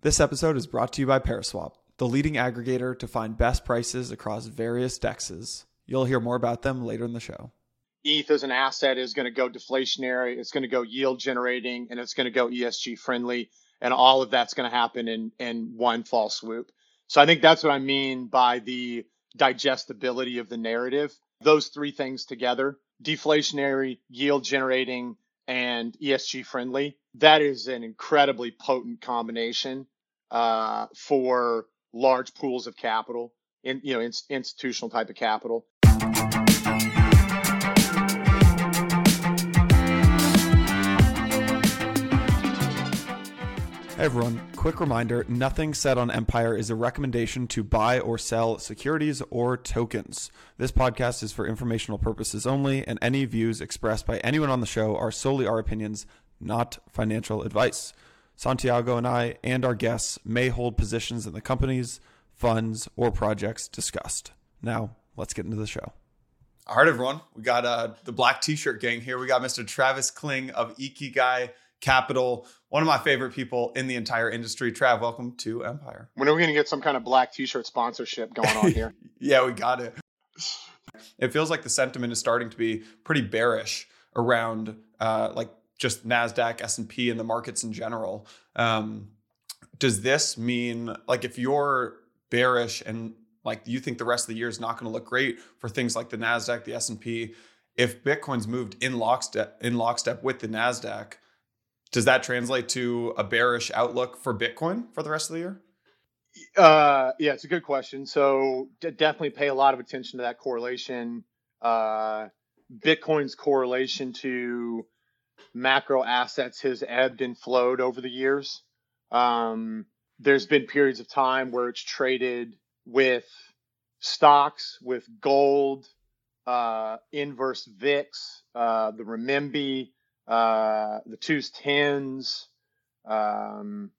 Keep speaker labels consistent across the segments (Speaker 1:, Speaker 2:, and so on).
Speaker 1: This episode is brought to you by Paraswap, the leading aggregator to find best prices across various dexes. You'll hear more about them later in the show.
Speaker 2: ETH as an asset is going to go deflationary, it's going to go yield generating, and it's going to go ESG friendly. And all of that's going to happen in, in one fall swoop. So I think that's what I mean by the digestibility of the narrative. Those three things together deflationary, yield generating, and ESG friendly. That is an incredibly potent combination uh, for large pools of capital, in you know, in, institutional type of capital.
Speaker 1: Hey everyone, quick reminder nothing said on Empire is a recommendation to buy or sell securities or tokens. This podcast is for informational purposes only, and any views expressed by anyone on the show are solely our opinions, not financial advice. Santiago and I and our guests may hold positions in the companies, funds, or projects discussed. Now, let's get into the show. All right, everyone. We got uh, the black t shirt gang here. We got Mr. Travis Kling of Ikigai Capital, one of my favorite people in the entire industry. Trav, welcome to Empire.
Speaker 2: When are we going to get some kind of black t-shirt sponsorship going on here?
Speaker 1: yeah, we got it. It feels like the sentiment is starting to be pretty bearish around uh, like just Nasdaq, S and P, and the markets in general. Um, does this mean like if you're bearish and like you think the rest of the year is not going to look great for things like the Nasdaq, the S and P? If Bitcoin's moved in lockstep in lockstep with the Nasdaq, does that translate to a bearish outlook for Bitcoin for the rest of the year?
Speaker 2: Uh, yeah, it's a good question. So d- definitely pay a lot of attention to that correlation. Uh, Bitcoin's correlation to macro assets has ebbed and flowed over the years. Um, there's been periods of time where it's traded with stocks, with gold, uh, inverse VIX, uh, the renminbi, uh, the twos tens, um,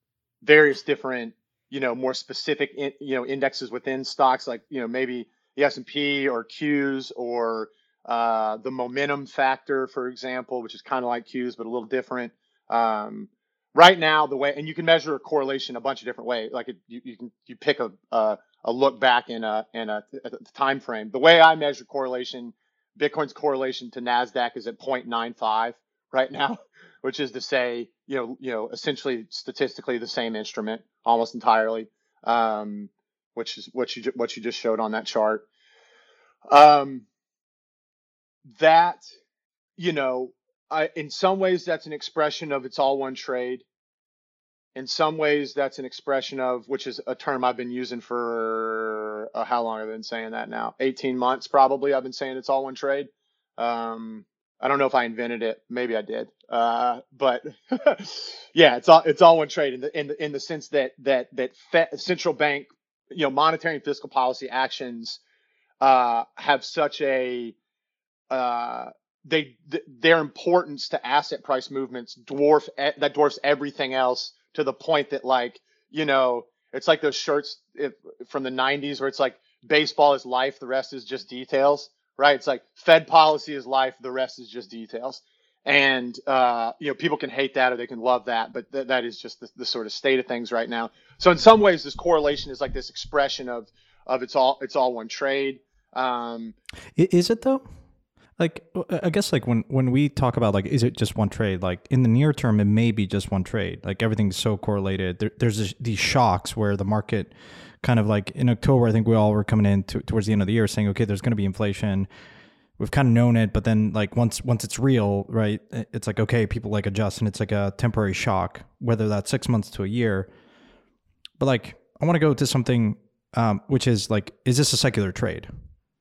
Speaker 2: various different, you know, more specific, in, you know, indexes within stocks, like you know maybe the S and P or Qs or uh, the momentum factor, for example, which is kind of like Qs but a little different. Um, right now, the way and you can measure a correlation a bunch of different ways. Like it, you, you can you pick a, a, a look back in a in a, a time frame. The way I measure correlation, Bitcoin's correlation to Nasdaq is at 0.95 right now, which is to say, you know, you know, essentially statistically the same instrument almost entirely, um, which is what you what you just showed on that chart. Um, that, you know, I, in some ways that's an expression of it's all one trade. In some ways, that's an expression of which is a term I've been using for uh, how long I've been saying that now? 18 months probably. I've been saying it's all one trade. Um, I don't know if I invented it. Maybe I did. Uh, but yeah, it's all it's all one trade in the in the in the sense that that that Fed, central bank, you know, monetary and fiscal policy actions uh, have such a uh, they th- their importance to asset price movements dwarf that dwarfs everything else to the point that like you know it's like those shirts if, from the 90s where it's like baseball is life the rest is just details right? It's like Fed policy is life, the rest is just details. And uh, you know, people can hate that or they can love that, but th- that is just the, the, sort of state of things right now. So in some ways, this correlation is like this expression of of it's all it's all one trade. Um,
Speaker 3: is it though? Like I guess like when when we talk about like is it just one trade? Like in the near term, it may be just one trade. Like everything's so correlated. There, there's this, these shocks where the market kind of like in October, I think we all were coming in to, towards the end of the year saying, okay, there's going to be inflation. We've kind of known it, but then like once once it's real, right? It's like okay, people like adjust, and it's like a temporary shock, whether that's six months to a year. But like, I want to go to something um, which is like, is this a secular trade?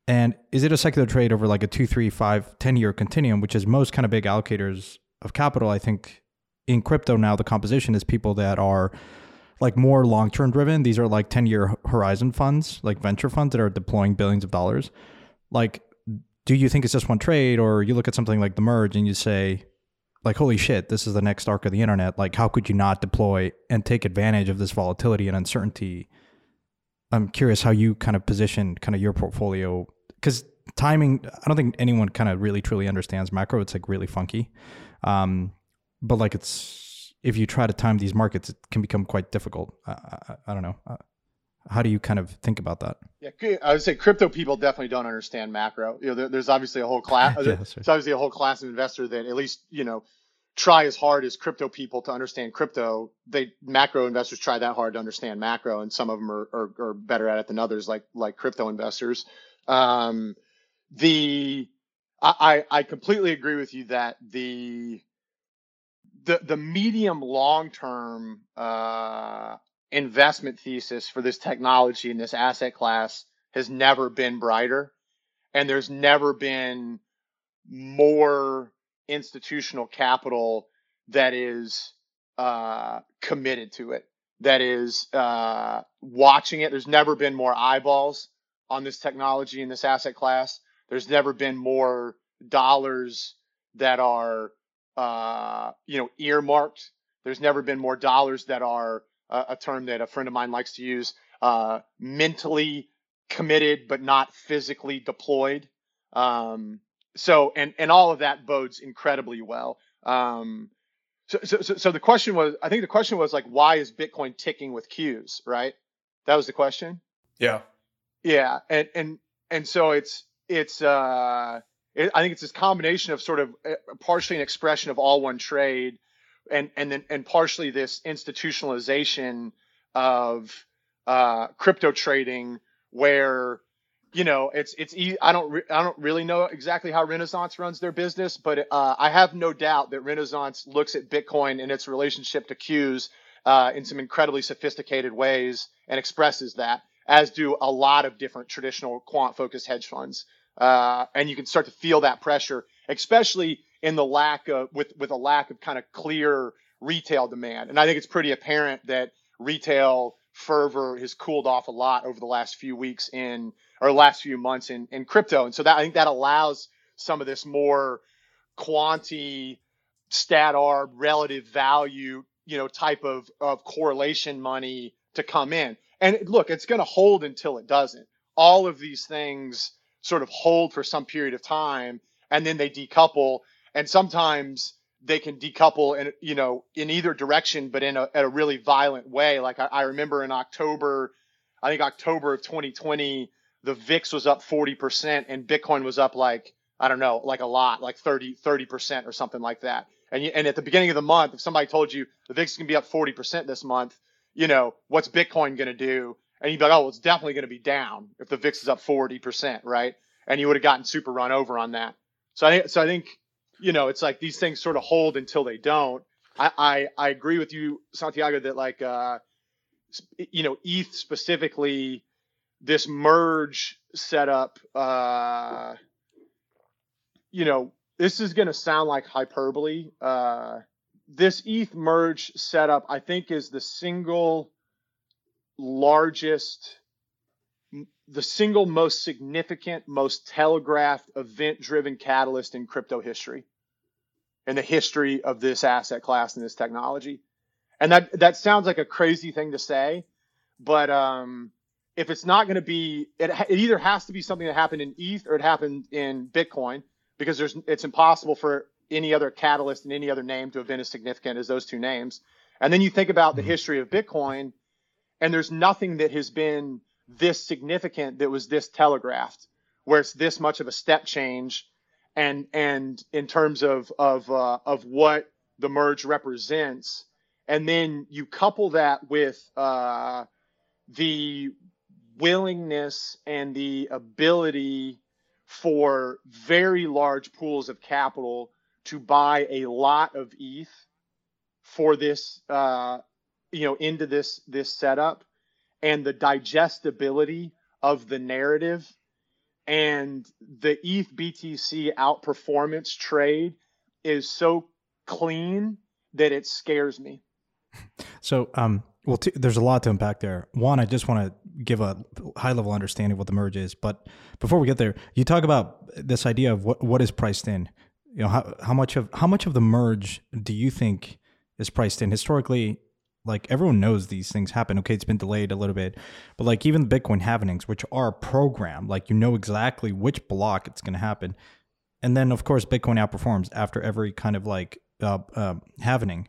Speaker 3: And is it a secular trade over like a two, three, five, 10 year continuum, which is most kind of big allocators of capital? I think in crypto now, the composition is people that are like more long term driven. These are like 10 year horizon funds, like venture funds that are deploying billions of dollars. Like, do you think it's just one trade, or you look at something like the merge and you say, like, holy shit, this is the next arc of the internet. Like, how could you not deploy and take advantage of this volatility and uncertainty? I'm curious how you kind of position kind of your portfolio because timing, I don't think anyone kind of really truly understands macro. It's like really funky. Um, but like it's if you try to time these markets, it can become quite difficult. I, I, I don't know. Uh, how do you kind of think about that?
Speaker 2: Yeah, I would say crypto people definitely don't understand macro. You know, there, there's obviously a whole class. yeah, there's obviously a whole class of investor that at least you know try as hard as crypto people to understand crypto. They macro investors try that hard to understand macro, and some of them are, are, are better at it than others, like like crypto investors. Um, the I, I completely agree with you that the the the medium long term uh, investment thesis for this technology and this asset class has never been brighter, and there's never been more institutional capital that is uh, committed to it, that is uh, watching it. There's never been more eyeballs on this technology and this asset class. There's never been more dollars that are, uh, you know, earmarked. There's never been more dollars that are uh, a term that a friend of mine likes to use, uh, mentally committed but not physically deployed. Um, so, and and all of that bodes incredibly well. Um, so, so, so the question was, I think the question was like, why is Bitcoin ticking with Qs, right? That was the question.
Speaker 1: Yeah.
Speaker 2: Yeah, and and and so it's it's uh, it, I think it's this combination of sort of uh, partially an expression of all one trade, and and then and partially this institutionalization of uh, crypto trading where you know it's it's I don't re- I don't really know exactly how Renaissance runs their business, but uh, I have no doubt that Renaissance looks at Bitcoin and its relationship to Qs uh, in some incredibly sophisticated ways and expresses that as do a lot of different traditional quant focused hedge funds. Uh, and you can start to feel that pressure, especially in the lack of with with a lack of kind of clear retail demand. And I think it's pretty apparent that retail fervor has cooled off a lot over the last few weeks in or last few months in, in crypto. And so that I think that allows some of this more quanti stat arb relative value, you know, type of, of correlation money to come in. And look, it's going to hold until it doesn't. All of these things sort of hold for some period of time and then they decouple. And sometimes they can decouple and you know, in either direction, but in a, a really violent way. Like I, I remember in October, I think October of 2020, the VIX was up 40% and Bitcoin was up like, I don't know, like a lot, like 30, 30% or something like that. And, you, and at the beginning of the month, if somebody told you the VIX is going to be up 40% this month, you know, what's Bitcoin going to do? And you'd be like, oh, well, it's definitely going to be down if the VIX is up 40%, right? And you would have gotten super run over on that. So I, so I think, you know, it's like these things sort of hold until they don't. I, I, I agree with you, Santiago, that like, uh, you know, ETH specifically, this merge setup, uh, you know, this is going to sound like hyperbole. Uh, this ETH merge setup, I think, is the single largest, the single most significant, most telegraphed event driven catalyst in crypto history, and the history of this asset class and this technology. And that, that sounds like a crazy thing to say, but um, if it's not going to be, it, it either has to be something that happened in ETH or it happened in Bitcoin because there's, it's impossible for any other catalyst and any other name to have been as significant as those two names. And then you think about the mm-hmm. history of Bitcoin, and there's nothing that has been this significant that was this telegraphed, where it's this much of a step change, and and in terms of of uh, of what the merge represents, and then you couple that with uh, the willingness and the ability for very large pools of capital to buy a lot of ETH for this, uh, you know, into this this setup, and the digestibility of the narrative, and the ETH BTC outperformance trade is so clean that it scares me.
Speaker 3: So, um, well, t- there's a lot to unpack there. One, I just want to give a high level understanding of what the merge is, but before we get there, you talk about this idea of what what is priced in you know how, how much of how much of the merge do you think is priced in? Historically like everyone knows these things happen. Okay it's been delayed a little bit but like even the bitcoin halvenings which are programmed like you know exactly which block it's going to happen. And then of course bitcoin outperforms after every kind of like uh, uh, halvening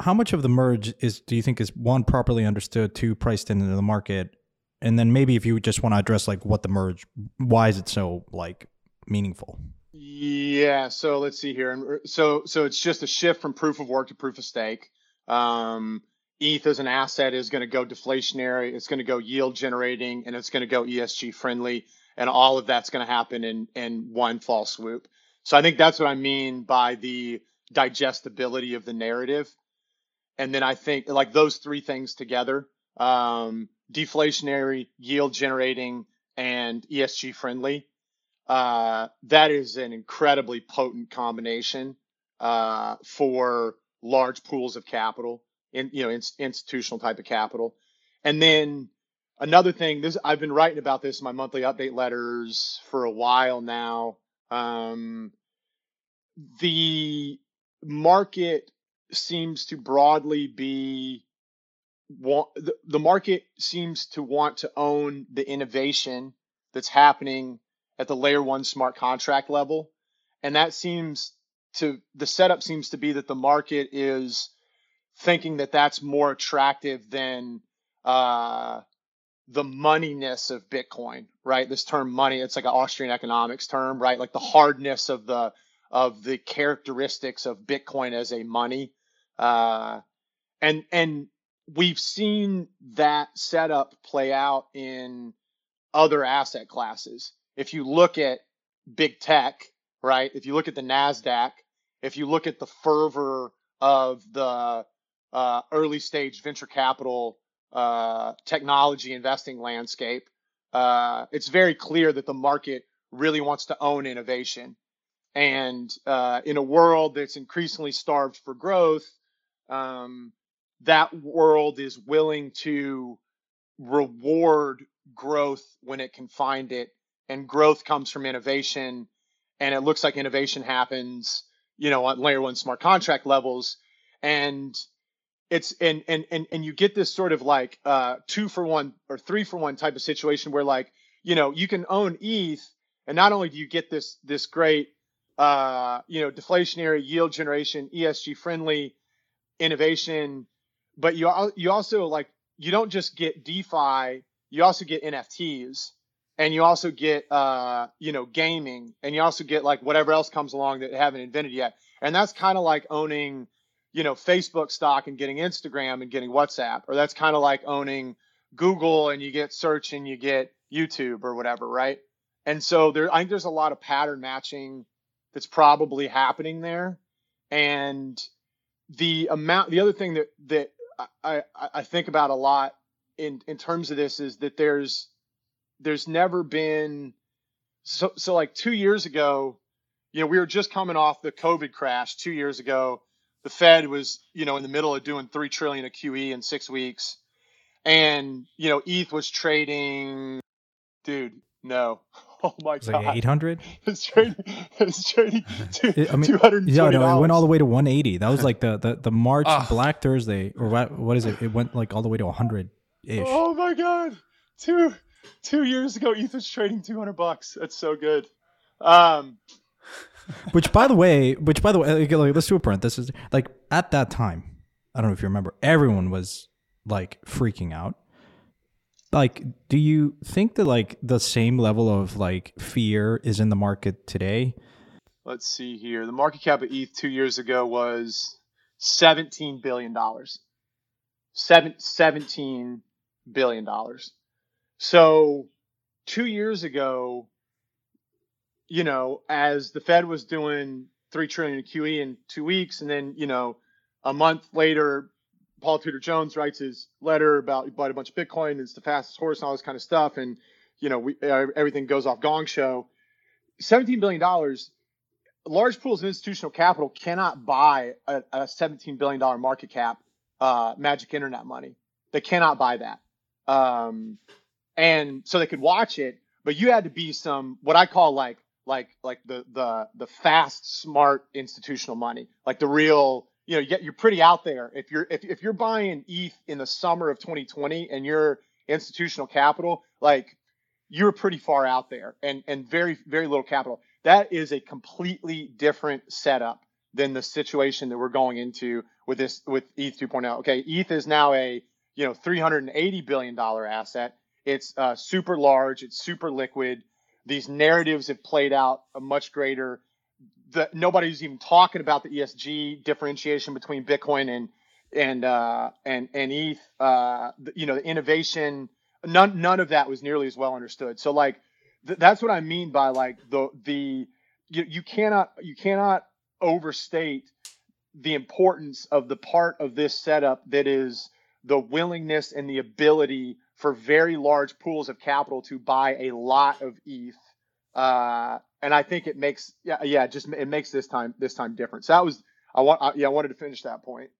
Speaker 3: how much of the merge is do you think is one properly understood, two priced into the market, and then maybe if you just want to address like what the merge, why is it so like meaningful?
Speaker 2: Yeah, so let's see here, and so so it's just a shift from proof of work to proof of stake. Um, ETH as an asset is going to go deflationary, it's going to go yield generating, and it's going to go ESG friendly, and all of that's going to happen in in one fall swoop. So I think that's what I mean by the digestibility of the narrative. And then I think like those three things together, um, deflationary, yield generating, and ESG friendly, uh, that is an incredibly potent combination uh, for large pools of capital, in you know in, institutional type of capital. And then another thing, this I've been writing about this in my monthly update letters for a while now. Um, the market seems to broadly be want the, the market seems to want to own the innovation that's happening at the layer one smart contract level. And that seems to the setup seems to be that the market is thinking that that's more attractive than uh, the moneyness of bitcoin right? This term money it's like an austrian economics term right? Like the hardness of the of the characteristics of bitcoin as a money. Uh, and and we've seen that setup play out in other asset classes. If you look at big tech, right? If you look at the Nasdaq, if you look at the fervor of the uh, early stage venture capital uh, technology investing landscape, uh, it's very clear that the market really wants to own innovation. And uh, in a world that's increasingly starved for growth, um, that world is willing to reward growth when it can find it and growth comes from innovation. And it looks like innovation happens you know on layer one smart contract levels. And it's and and and, and you get this sort of like uh two for one or three for one type of situation where like you know you can own eth and not only do you get this this great uh you know deflationary yield generation esg friendly innovation, but you you also like you don't just get DeFi, you also get NFTs, and you also get uh, you know gaming, and you also get like whatever else comes along that haven't invented yet. And that's kind of like owning, you know, Facebook stock and getting Instagram and getting WhatsApp, or that's kind of like owning Google and you get search and you get YouTube or whatever, right? And so there, I think there's a lot of pattern matching that's probably happening there, and the amount the other thing that that I, I think about a lot in in terms of this is that there's there's never been so so like two years ago, you know, we were just coming off the COVID crash two years ago. The Fed was, you know, in the middle of doing three trillion of QE in six weeks. And, you know, ETH was trading dude, no. Oh my
Speaker 3: it's
Speaker 2: god!
Speaker 3: Like eight hundred.
Speaker 2: It's trading. It's trading. Two,
Speaker 3: I mean, yeah, no, it went all the way to one eighty. That was like the the, the March oh. Black Thursday, or what? What is it? It went like all the way to hundred ish.
Speaker 2: Oh my god! Two two years ago, ETH was trading two hundred bucks. That's so good. Um,
Speaker 3: which, by the way, which by the way, like, let's do a parenthesis. Like at that time, I don't know if you remember, everyone was like freaking out like do you think that like the same level of like fear is in the market today
Speaker 2: let's see here the market cap of eth two years ago was 17 billion dollars Seven, 17 billion dollars so two years ago you know as the fed was doing 3 trillion qe in two weeks and then you know a month later Paul Tudor Jones writes his letter about he bought a bunch of Bitcoin, it's the fastest horse and all this kind of stuff, and you know we, uh, everything goes off Gong Show. Seventeen billion dollars, large pools of institutional capital cannot buy a, a seventeen billion dollar market cap uh, magic internet money. They cannot buy that, um, and so they could watch it, but you had to be some what I call like like like the the the fast smart institutional money, like the real you know, you're pretty out there. If you're if, if you're buying ETH in the summer of 2020 and you're institutional capital, like you're pretty far out there and and very very little capital. That is a completely different setup than the situation that we're going into with this with ETH 2.0. Okay, ETH is now a you know 380 billion dollar asset. It's uh, super large. It's super liquid. These narratives have played out a much greater. The, nobody's even talking about the ESG differentiation between Bitcoin and and uh, and and ETH. Uh, you know, the innovation. None none of that was nearly as well understood. So like th- that's what I mean by like the the you, you cannot you cannot overstate the importance of the part of this setup that is the willingness and the ability for very large pools of capital to buy a lot of ETH. Uh, and I think it makes yeah yeah just it makes this time this time different. So that was I want I, yeah I wanted to finish that point.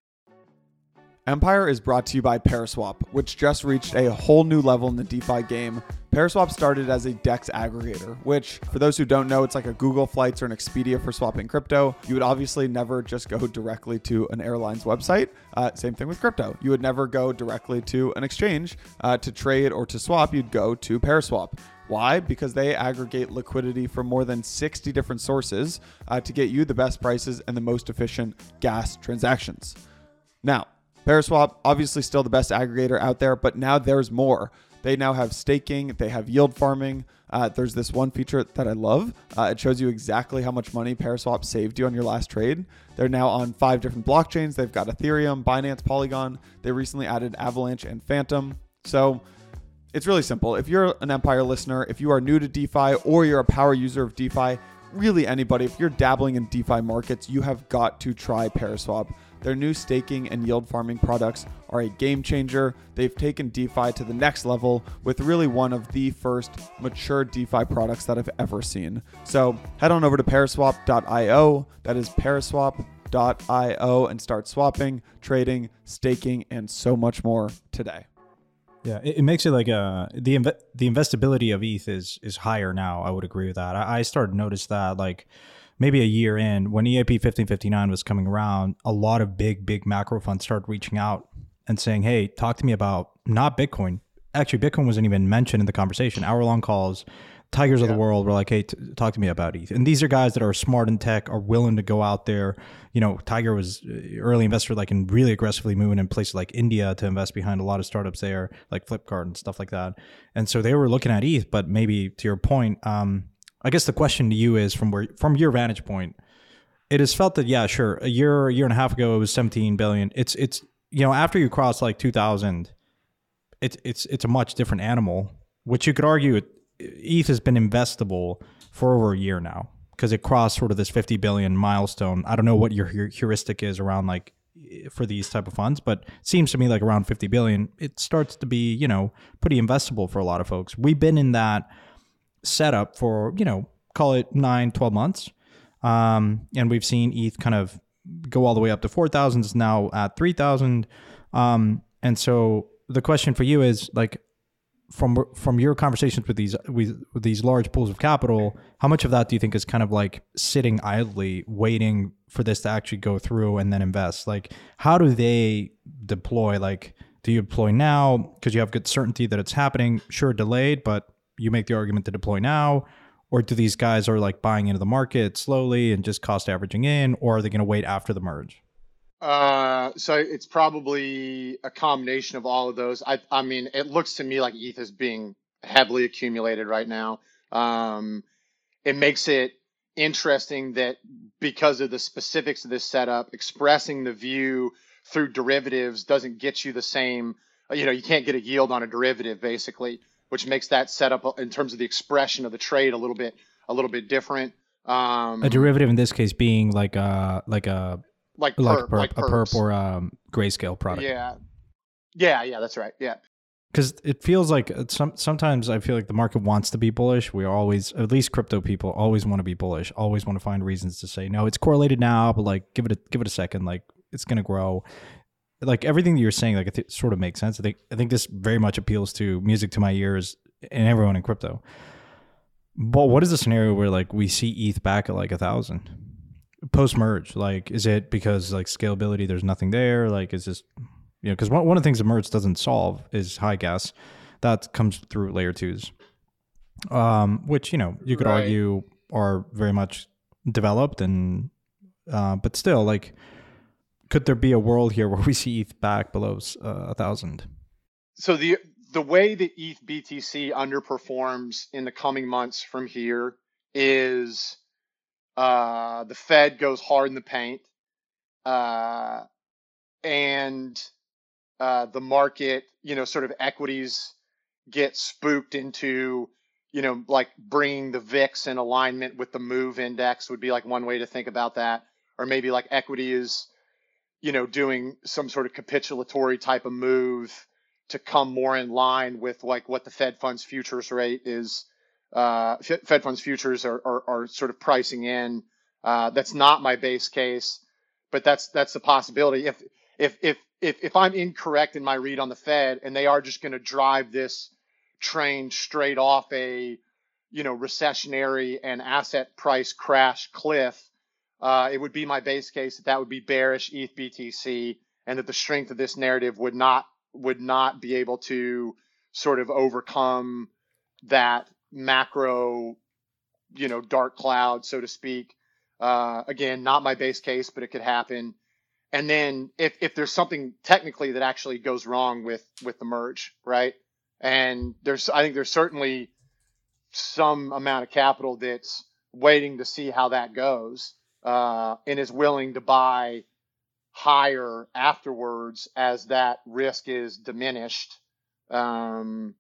Speaker 1: Empire is brought to you by Paraswap, which just reached a whole new level in the DeFi game. Paraswap started as a DEX aggregator, which, for those who don't know, it's like a Google Flights or an Expedia for swapping crypto. You would obviously never just go directly to an airline's website. Uh, same thing with crypto. You would never go directly to an exchange uh, to trade or to swap. You'd go to Paraswap. Why? Because they aggregate liquidity from more than 60 different sources uh, to get you the best prices and the most efficient gas transactions. Now, Paraswap, obviously still the best aggregator out there, but now there's more. They now have staking, they have yield farming. Uh, there's this one feature that I love. Uh, it shows you exactly how much money Paraswap saved you on your last trade. They're now on five different blockchains. They've got Ethereum, Binance, Polygon. They recently added Avalanche and Fantom. So it's really simple. If you're an Empire listener, if you are new to DeFi or you're a power user of DeFi, really anybody, if you're dabbling in DeFi markets, you have got to try Paraswap. Their new staking and yield farming products are a game changer. They've taken DeFi to the next level with really one of the first mature DeFi products that I've ever seen. So head on over to paraswap.io. That is paraswap.io and start swapping, trading, staking, and so much more today.
Speaker 3: Yeah, it, it makes it like uh the inve- the investability of ETH is is higher now. I would agree with that. I, I started to notice that like maybe a year in when EIP 1559 was coming around, a lot of big big macro funds started reaching out and saying, "Hey, talk to me about not Bitcoin. Actually, Bitcoin wasn't even mentioned in the conversation. Hour long calls." Tigers yeah. of the world were like, "Hey, t- talk to me about ETH." And these are guys that are smart in tech, are willing to go out there. You know, Tiger was uh, early investor, like, and really aggressively moving in places like India to invest behind a lot of startups there, like Flipkart and stuff like that. And so they were looking at ETH, but maybe to your point, um, I guess the question to you is from where, from your vantage point, it is felt that yeah, sure, a year, a year and a half ago, it was 17 billion. It's it's you know after you cross like 2000, it's it's it's a much different animal. Which you could argue ETH has been investable for over a year now because it crossed sort of this 50 billion milestone. I don't know what your heuristic is around like for these type of funds, but seems to me like around 50 billion, it starts to be, you know, pretty investable for a lot of folks. We've been in that setup for, you know, call it nine, 12 months. Um, and we've seen ETH kind of go all the way up to 4,000, is now at 3,000. Um, and so the question for you is like, from from your conversations with these with, with, these large pools of capital, how much of that do you think is kind of like sitting idly, waiting for this to actually go through and then invest? Like, how do they deploy? Like, do you deploy now because you have good certainty that it's happening? Sure, delayed, but you make the argument to deploy now, or do these guys are like buying into the market slowly and just cost averaging in, or are they going to wait after the merge?
Speaker 2: Uh, so it's probably a combination of all of those. I, I mean, it looks to me like ETH is being heavily accumulated right now. Um, it makes it interesting that because of the specifics of this setup, expressing the view through derivatives doesn't get you the same. You know, you can't get a yield on a derivative basically, which makes that setup in terms of the expression of the trade a little bit a little bit different. Um,
Speaker 3: a derivative in this case being like a like a
Speaker 2: like perp, like, perp, like
Speaker 3: a perp or um grayscale product.
Speaker 2: Yeah, yeah, yeah. That's right. Yeah.
Speaker 3: Because it feels like some sometimes I feel like the market wants to be bullish. We always, at least crypto people, always want to be bullish. Always want to find reasons to say no. It's correlated now, but like give it a give it a second. Like it's gonna grow. Like everything that you're saying, like it sort of makes sense. I think I think this very much appeals to music to my ears and everyone in crypto. But what is the scenario where like we see ETH back at like a thousand? post merge? Like, is it because like scalability, there's nothing there? Like, is this, you know, because one, one of the things that merge doesn't solve is high gas. That comes through layer twos, um, which, you know, you could right. argue are very much developed and Uh, but still, like, could there be a world here where we see ETH back below uh, a thousand?
Speaker 2: So the the way that ETH BTC underperforms in the coming months from here is uh, the Fed goes hard in the paint, uh, and uh, the market, you know, sort of equities get spooked into, you know, like bringing the VIX in alignment with the MOVE index would be like one way to think about that, or maybe like equity is, you know, doing some sort of capitulatory type of move to come more in line with like what the Fed funds futures rate is. Uh, Fed funds futures are, are, are sort of pricing in. Uh, that's not my base case, but that's that's the possibility. If if if if if I'm incorrect in my read on the Fed and they are just going to drive this train straight off a you know recessionary and asset price crash cliff, uh, it would be my base case that that would be bearish ETH BTC and that the strength of this narrative would not would not be able to sort of overcome that macro, you know, dark cloud, so to speak. Uh, again, not my base case, but it could happen. And then if, if there's something technically that actually goes wrong with, with the merge, right? And there's, I think there's certainly some amount of capital that's waiting to see how that goes, uh, and is willing to buy higher afterwards as that risk is diminished um,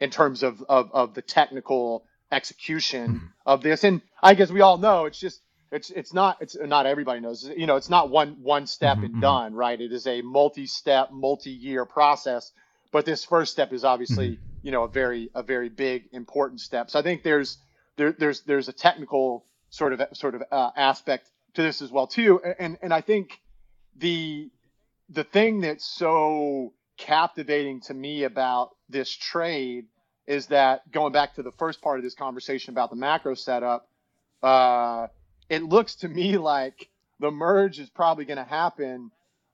Speaker 2: in terms of, of, of the technical execution mm-hmm. of this. And I guess we all know it's just it's it's not it's not everybody knows you know it's not one one step mm-hmm. and done right it is a multi-step multi-year process but this first step is obviously mm-hmm. you know a very a very big important step so i think there's there, there's there's a technical sort of sort of uh, aspect to this as well too. And and i think the the thing that's so captivating to me about this trade is that going back to the first part of this conversation about the macro setup, uh, it looks to me like the merge is probably going to happen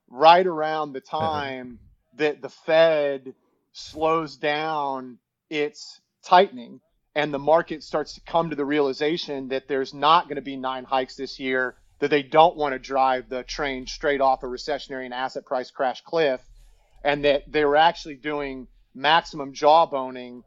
Speaker 2: right around the time that the Fed slows down its tightening and the market starts to come to the realization that there's not going to be nine hikes this year that they don't want to drive the train straight off a recessionary and asset price crash cliff, and that they were actually doing maximum jawboning,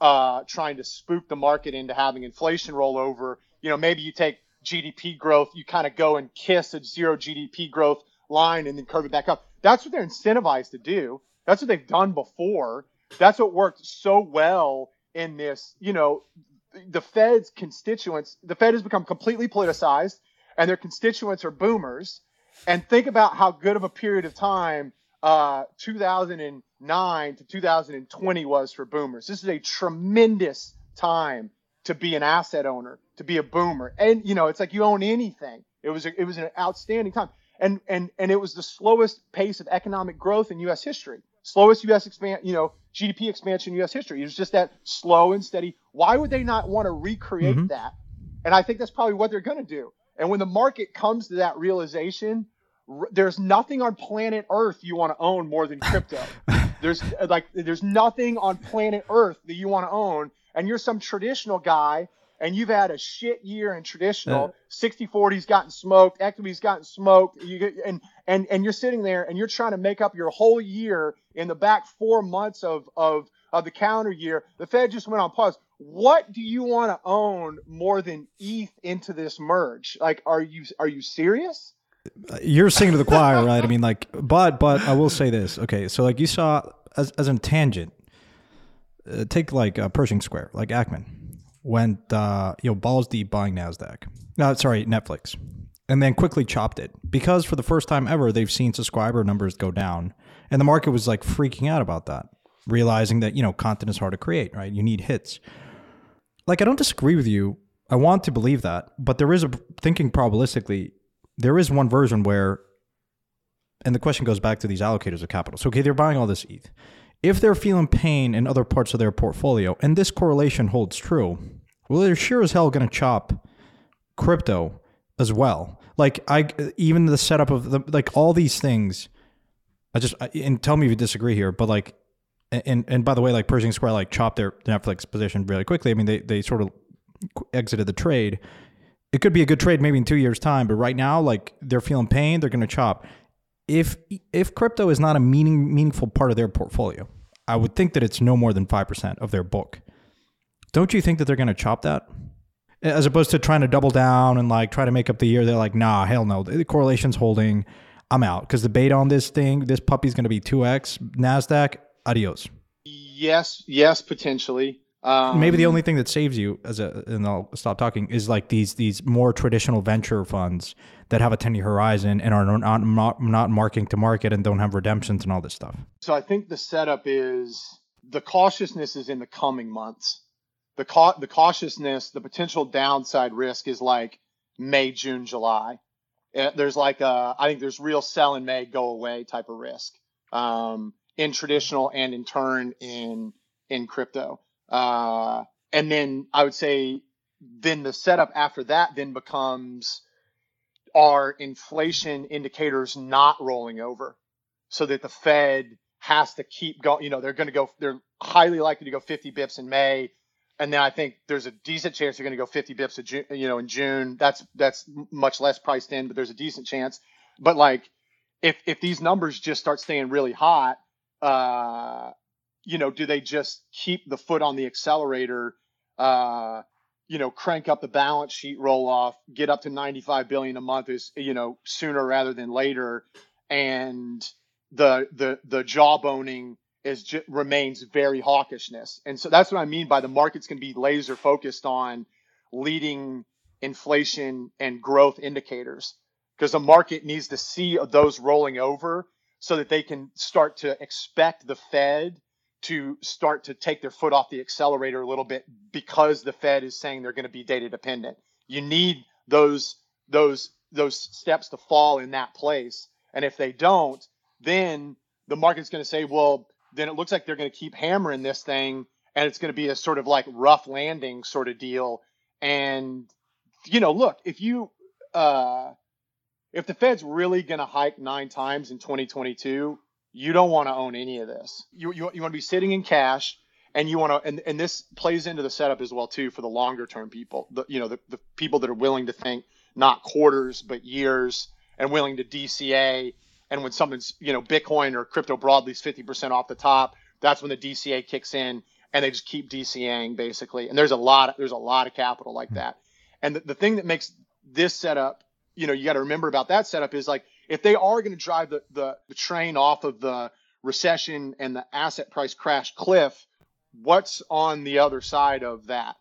Speaker 2: uh, trying to spook the market into having inflation roll over. You know, maybe you take GDP growth, you kind of go and kiss a zero GDP growth line and then curve it back up. That's what they're incentivized to do. That's what they've done before. That's what worked so well in this, you know, the Fed's constituents, the Fed has become completely politicized and their constituents are boomers. And think about how good of a period of time uh, 2009 to 2020 was for boomers. This is a tremendous time to be an asset owner, to be a boomer, and you know it's like you own anything. It was a, it was an outstanding time, and and and it was the slowest pace of economic growth in U.S. history, slowest U.S. expand, you know, GDP expansion in U.S. history. It was just that slow and steady. Why would they not want to recreate mm-hmm. that? And I think that's probably what they're going to do. And when the market comes to that realization, r- there's nothing on planet Earth you want to own more than crypto. there's like there's nothing on planet Earth that you want to own, and you're some traditional guy and you've had a shit year in traditional 60 40's gotten smoked equity's gotten smoked you get, and and and you're sitting there and you're trying to make up your whole year in the back four months of of of the calendar year the fed just went on pause what do you want to own more than ETH into this merge? Like, are you are you serious?
Speaker 3: You're singing to the choir, right? I mean, like, but but I will say this. Okay, so like you saw as as a tangent, uh, take like uh, Pershing Square, like Ackman went uh, you know balls deep buying Nasdaq. No, sorry, Netflix, and then quickly chopped it because for the first time ever they've seen subscriber numbers go down, and the market was like freaking out about that, realizing that you know content is hard to create, right? You need hits like I don't disagree with you. I want to believe that, but there is a thinking probabilistically. There is one version where, and the question goes back to these allocators of capital. So okay, they're buying all this ETH. If they're feeling pain in other parts of their portfolio, and this correlation holds true, well, they're sure as hell going to chop crypto as well. Like I, even the setup of the like all these things. I just and tell me if you disagree here, but like and and by the way, like Pershing Square like chopped their Netflix position really quickly. I mean, they they sort of exited the trade. it could be a good trade maybe in two years' time, but right now, like they're feeling pain, they're going to chop. If if crypto is not a meaning meaningful part of their portfolio, I would think that it's no more than five percent of their book. Don't you think that they're going to chop that? As opposed to trying to double down and like try to make up the year, they're like, nah, hell no, the correlation's holding. I'm out because the beta on this thing, this puppy's going to be two x Nasdaq. Adios.
Speaker 2: Yes, yes, potentially.
Speaker 3: Um, Maybe the only thing that saves you, as a, and I'll stop talking, is like these these more traditional venture funds that have a ten year horizon and are not, not not marking to market and don't have redemptions and all this stuff.
Speaker 2: So I think the setup is the cautiousness is in the coming months. The ca- the cautiousness, the potential downside risk is like May, June, July. Uh, there's like a, I think there's real sell in May, go away type of risk um, in traditional and in turn in in crypto. Uh, and then I would say then the setup after that then becomes are inflation indicators not rolling over so that the Fed has to keep going. You know, they're going to go, they're highly likely to go 50 bips in May. And then I think there's a decent chance they're going to go 50 bips, June, you know, in June. That's that's much less priced in, but there's a decent chance. But like, if if these numbers just start staying really hot, uh, you know, do they just keep the foot on the accelerator, uh, you know, crank up the balance sheet roll off, get up to 95 billion a month is, you know, sooner rather than later. And the, the, the jawboning is remains very hawkishness. And so that's what I mean by the market's to be laser focused on leading inflation and growth indicators because the market needs to see those rolling over so that they can start to expect the Fed to start to take their foot off the accelerator a little bit because the Fed is saying they're going to be data dependent. You need those those those steps to fall in that place. And if they don't, then the market's going to say, well, then it looks like they're going to keep hammering this thing and it's going to be a sort of like rough landing sort of deal. And you know, look, if you uh if the Fed's really going to hike nine times in 2022, you don't want to own any of this. You, you, you want to be sitting in cash and you want to, and, and this plays into the setup as well too for the longer term people, the, you know, the, the people that are willing to think not quarters, but years and willing to DCA. And when something's, you know, Bitcoin or crypto broadly is 50% off the top, that's when the DCA kicks in and they just keep DCAing basically. And there's a lot, of, there's a lot of capital like hmm. that. And the, the thing that makes this setup, you know, you got to remember about that setup is like, if they are going to drive the, the, the train off of the recession and the asset price crash cliff, what's on the other side of that?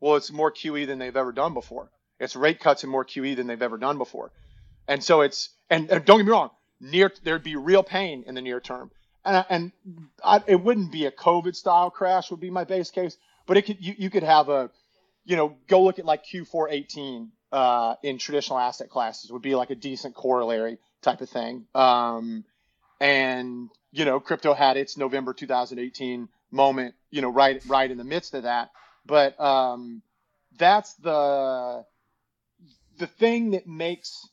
Speaker 2: Well, it's more QE than they've ever done before. It's rate cuts and more QE than they've ever done before. And so it's, and, and don't get me wrong, near, there'd be real pain in the near term. And, and I, it wouldn't be a COVID style crash would be my base case, but it could, you, you could have a, you know, go look at like Q4 18 uh, in traditional asset classes would be like a decent corollary type of thing. Um, and you know, crypto had its November 2018 moment, you know, right right in the midst of that. But um, that's the the thing that makes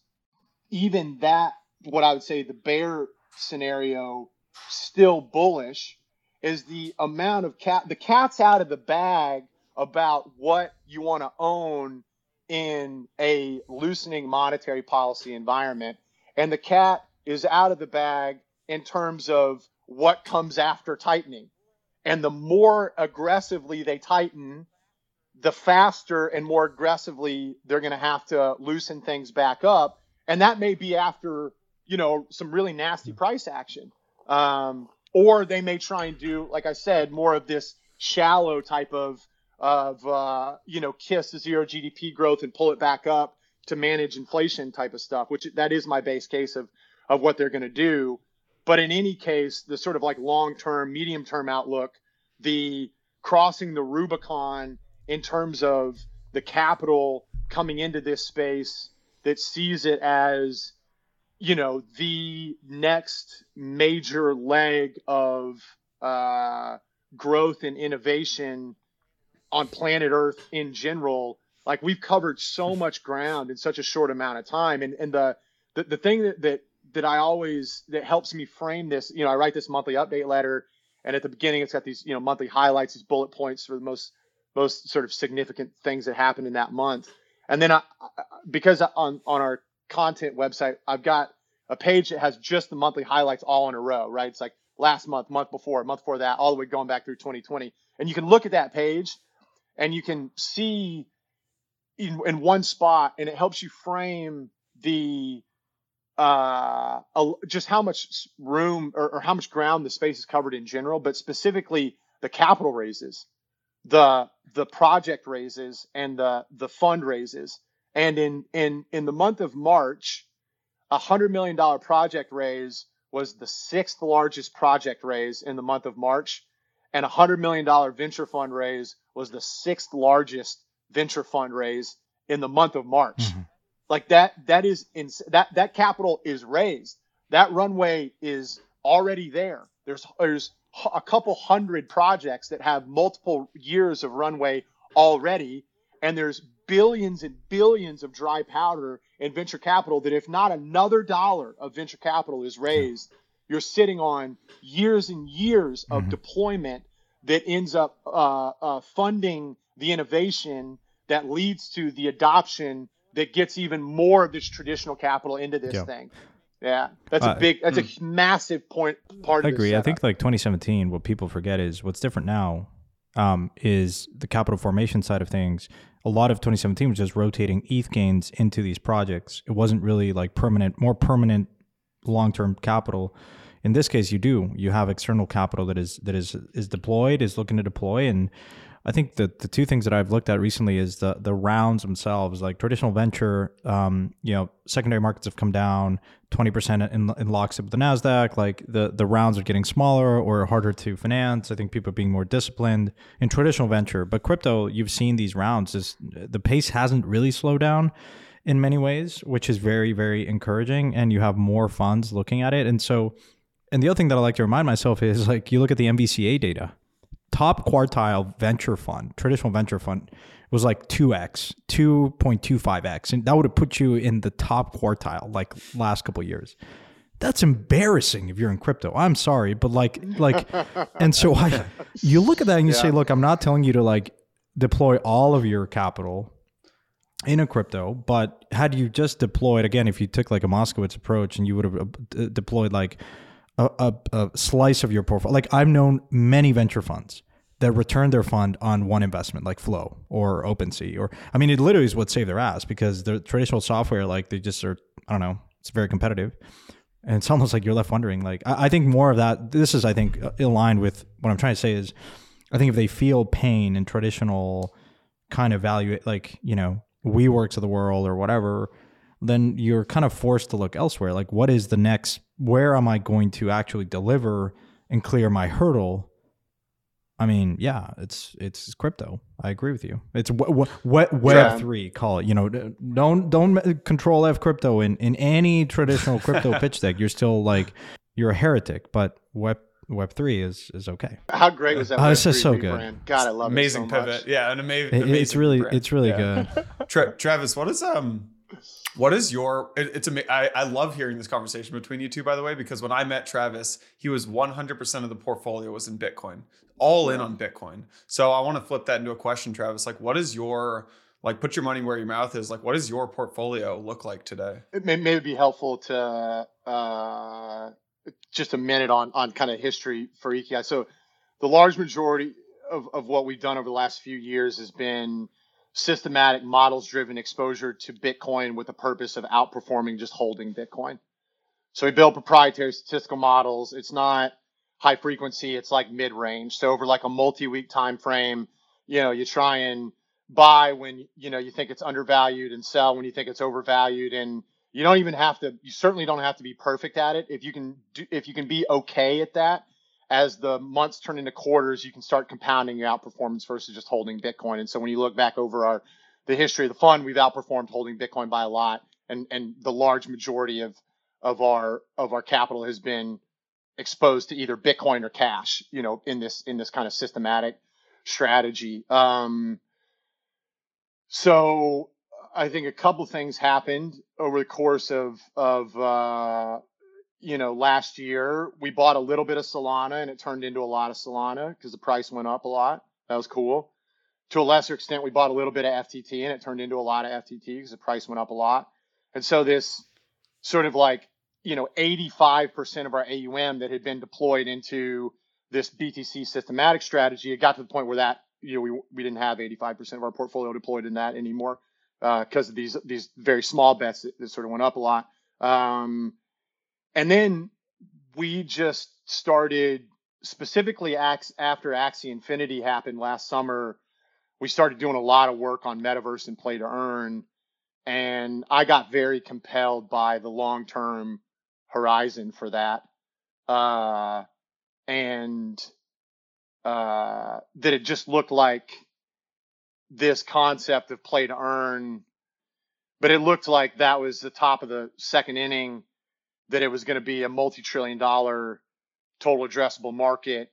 Speaker 2: even that what I would say the bear scenario still bullish is the amount of cat the cat's out of the bag about what you want to own in a loosening monetary policy environment. And the cat is out of the bag in terms of what comes after tightening. And the more aggressively they tighten, the faster and more aggressively they're going to have to loosen things back up. And that may be after, you know, some really nasty price action. Um, or they may try and do, like I said, more of this shallow type of of uh, you know kiss the zero GDP growth and pull it back up to manage inflation type of stuff, which that is my base case of of what they're going to do. But in any case, the sort of like long term, medium term outlook, the crossing the Rubicon in terms of the capital coming into this space that sees it as you know the next major leg of uh, growth and innovation on planet Earth in general, like we've covered so much ground in such a short amount of time. And and the the, the thing that, that that I always that helps me frame this, you know, I write this monthly update letter, and at the beginning it's got these you know monthly highlights, these bullet points for the most most sort of significant things that happened in that month. And then I, because on on our content website, I've got a page that has just the monthly highlights all in a row, right? It's like last month, month before, month before that, all the way going back through 2020. And you can look at that page and you can see in, in one spot and it helps you frame the uh, just how much room or, or, how much ground the space is covered in general, but specifically the capital raises, the the project raises, and the the fund raises. And in in in the month of March, a hundred million dollar project raise was the sixth largest project raise in the month of March, and a hundred million dollar venture fund raise was the sixth largest venture fund raise in the month of March. Mm-hmm. Like that, that is in that that capital is raised. That runway is already there. There's there's a couple hundred projects that have multiple years of runway already, and there's billions and billions of dry powder in venture capital that if not another dollar of venture capital is raised, you're sitting on years and years of mm-hmm. deployment that ends up uh, uh, funding the innovation that leads to the adoption that gets even more of this traditional capital into this thing. Yeah, that's uh, a big, that's mm, a massive point part.
Speaker 3: I agree. I think like 2017, what people forget is what's different now um, is the capital formation side of things. A lot of 2017 was just rotating ETH gains into these projects. It wasn't really like permanent, more permanent, long-term capital. In this case, you do. You have external capital that is that is is deployed, is looking to deploy, and I think the the two things that I've looked at recently is the the rounds themselves. Like traditional venture, um, you know, secondary markets have come down twenty percent in in lockstep with the Nasdaq. Like the the rounds are getting smaller or harder to finance. I think people are being more disciplined in traditional venture, but crypto, you've seen these rounds. Is the pace hasn't really slowed down in many ways, which is very very encouraging. And you have more funds looking at it, and so. And the other thing that I like to remind myself is like you look at the NVCA data top quartile venture fund, traditional venture fund, was like 2x, 2.25x. And that would have put you in the top quartile like last couple years. That's embarrassing if you're in crypto. I'm sorry, but like like and so I you look at that and you yeah. say, look, I'm not telling you to like deploy all of your capital in a crypto, but had you just deployed again, if you took like a Moskowitz approach and you would have uh, deployed like a, a, a slice of your portfolio. Like I've known many venture funds that return their fund on one investment, like Flow or OpenSea, or I mean, it literally is what saved their ass because the traditional software, like they just are, I don't know, it's very competitive, and it's almost like you're left wondering. Like I, I think more of that. This is, I think, aligned with what I'm trying to say is, I think if they feel pain in traditional kind of value, like you know, WeWorks of the world or whatever, then you're kind of forced to look elsewhere. Like, what is the next? Where am I going to actually deliver and clear my hurdle? I mean, yeah, it's it's crypto. I agree with you. It's what what web yeah. three call it. You know, don't don't control F crypto in in any traditional crypto pitch deck. You're still like you're a heretic. But web Web three is is okay.
Speaker 2: How great was that?
Speaker 3: Oh, it's just so good. Brand?
Speaker 2: God, I love
Speaker 1: amazing
Speaker 2: it. So
Speaker 1: pivot. Much. Yeah, an amazing. It,
Speaker 3: it's really brand. it's really yeah. good.
Speaker 1: Tra- Travis, what is um what is your? It, it's I love hearing this conversation between you two, by the way, because when I met Travis, he was 100% of the portfolio was in Bitcoin, all in on Bitcoin. So I want to flip that into a question, Travis. Like, what is your like? Put your money where your mouth is. Like, what does your portfolio look like today?
Speaker 2: It may maybe be helpful to uh, just a minute on on kind of history for EKI. So the large majority of, of what we've done over the last few years has been systematic models driven exposure to Bitcoin with the purpose of outperforming just holding Bitcoin. So we build proprietary statistical models. It's not high frequency, it's like mid range. So over like a multi week time frame, you know, you try and buy when you know you think it's undervalued and sell when you think it's overvalued and you don't even have to you certainly don't have to be perfect at it if you can do if you can be okay at that as the months turn into quarters, you can start compounding your outperformance versus just holding Bitcoin. And so when you look back over our the history of the fund, we've outperformed holding Bitcoin by a lot, and and the large majority of of our of our capital has been exposed to either Bitcoin or cash. You know, in this in this kind of systematic strategy. Um, so I think a couple things happened over the course of of uh, you know, last year we bought a little bit of Solana and it turned into a lot of Solana because the price went up a lot. That was cool. to a lesser extent, we bought a little bit of FTT and it turned into a lot of FTT because the price went up a lot. And so this sort of like, you know, 85% of our AUM that had been deployed into this BTC systematic strategy, it got to the point where that, you know, we, we didn't have 85% of our portfolio deployed in that anymore because uh, of these, these very small bets that, that sort of went up a lot. Um, and then we just started specifically after Axie Infinity happened last summer we started doing a lot of work on metaverse and play to earn and i got very compelled by the long term horizon for that uh, and uh, that it just looked like this concept of play to earn but it looked like that was the top of the second inning that it was going to be a multi-trillion dollar total addressable market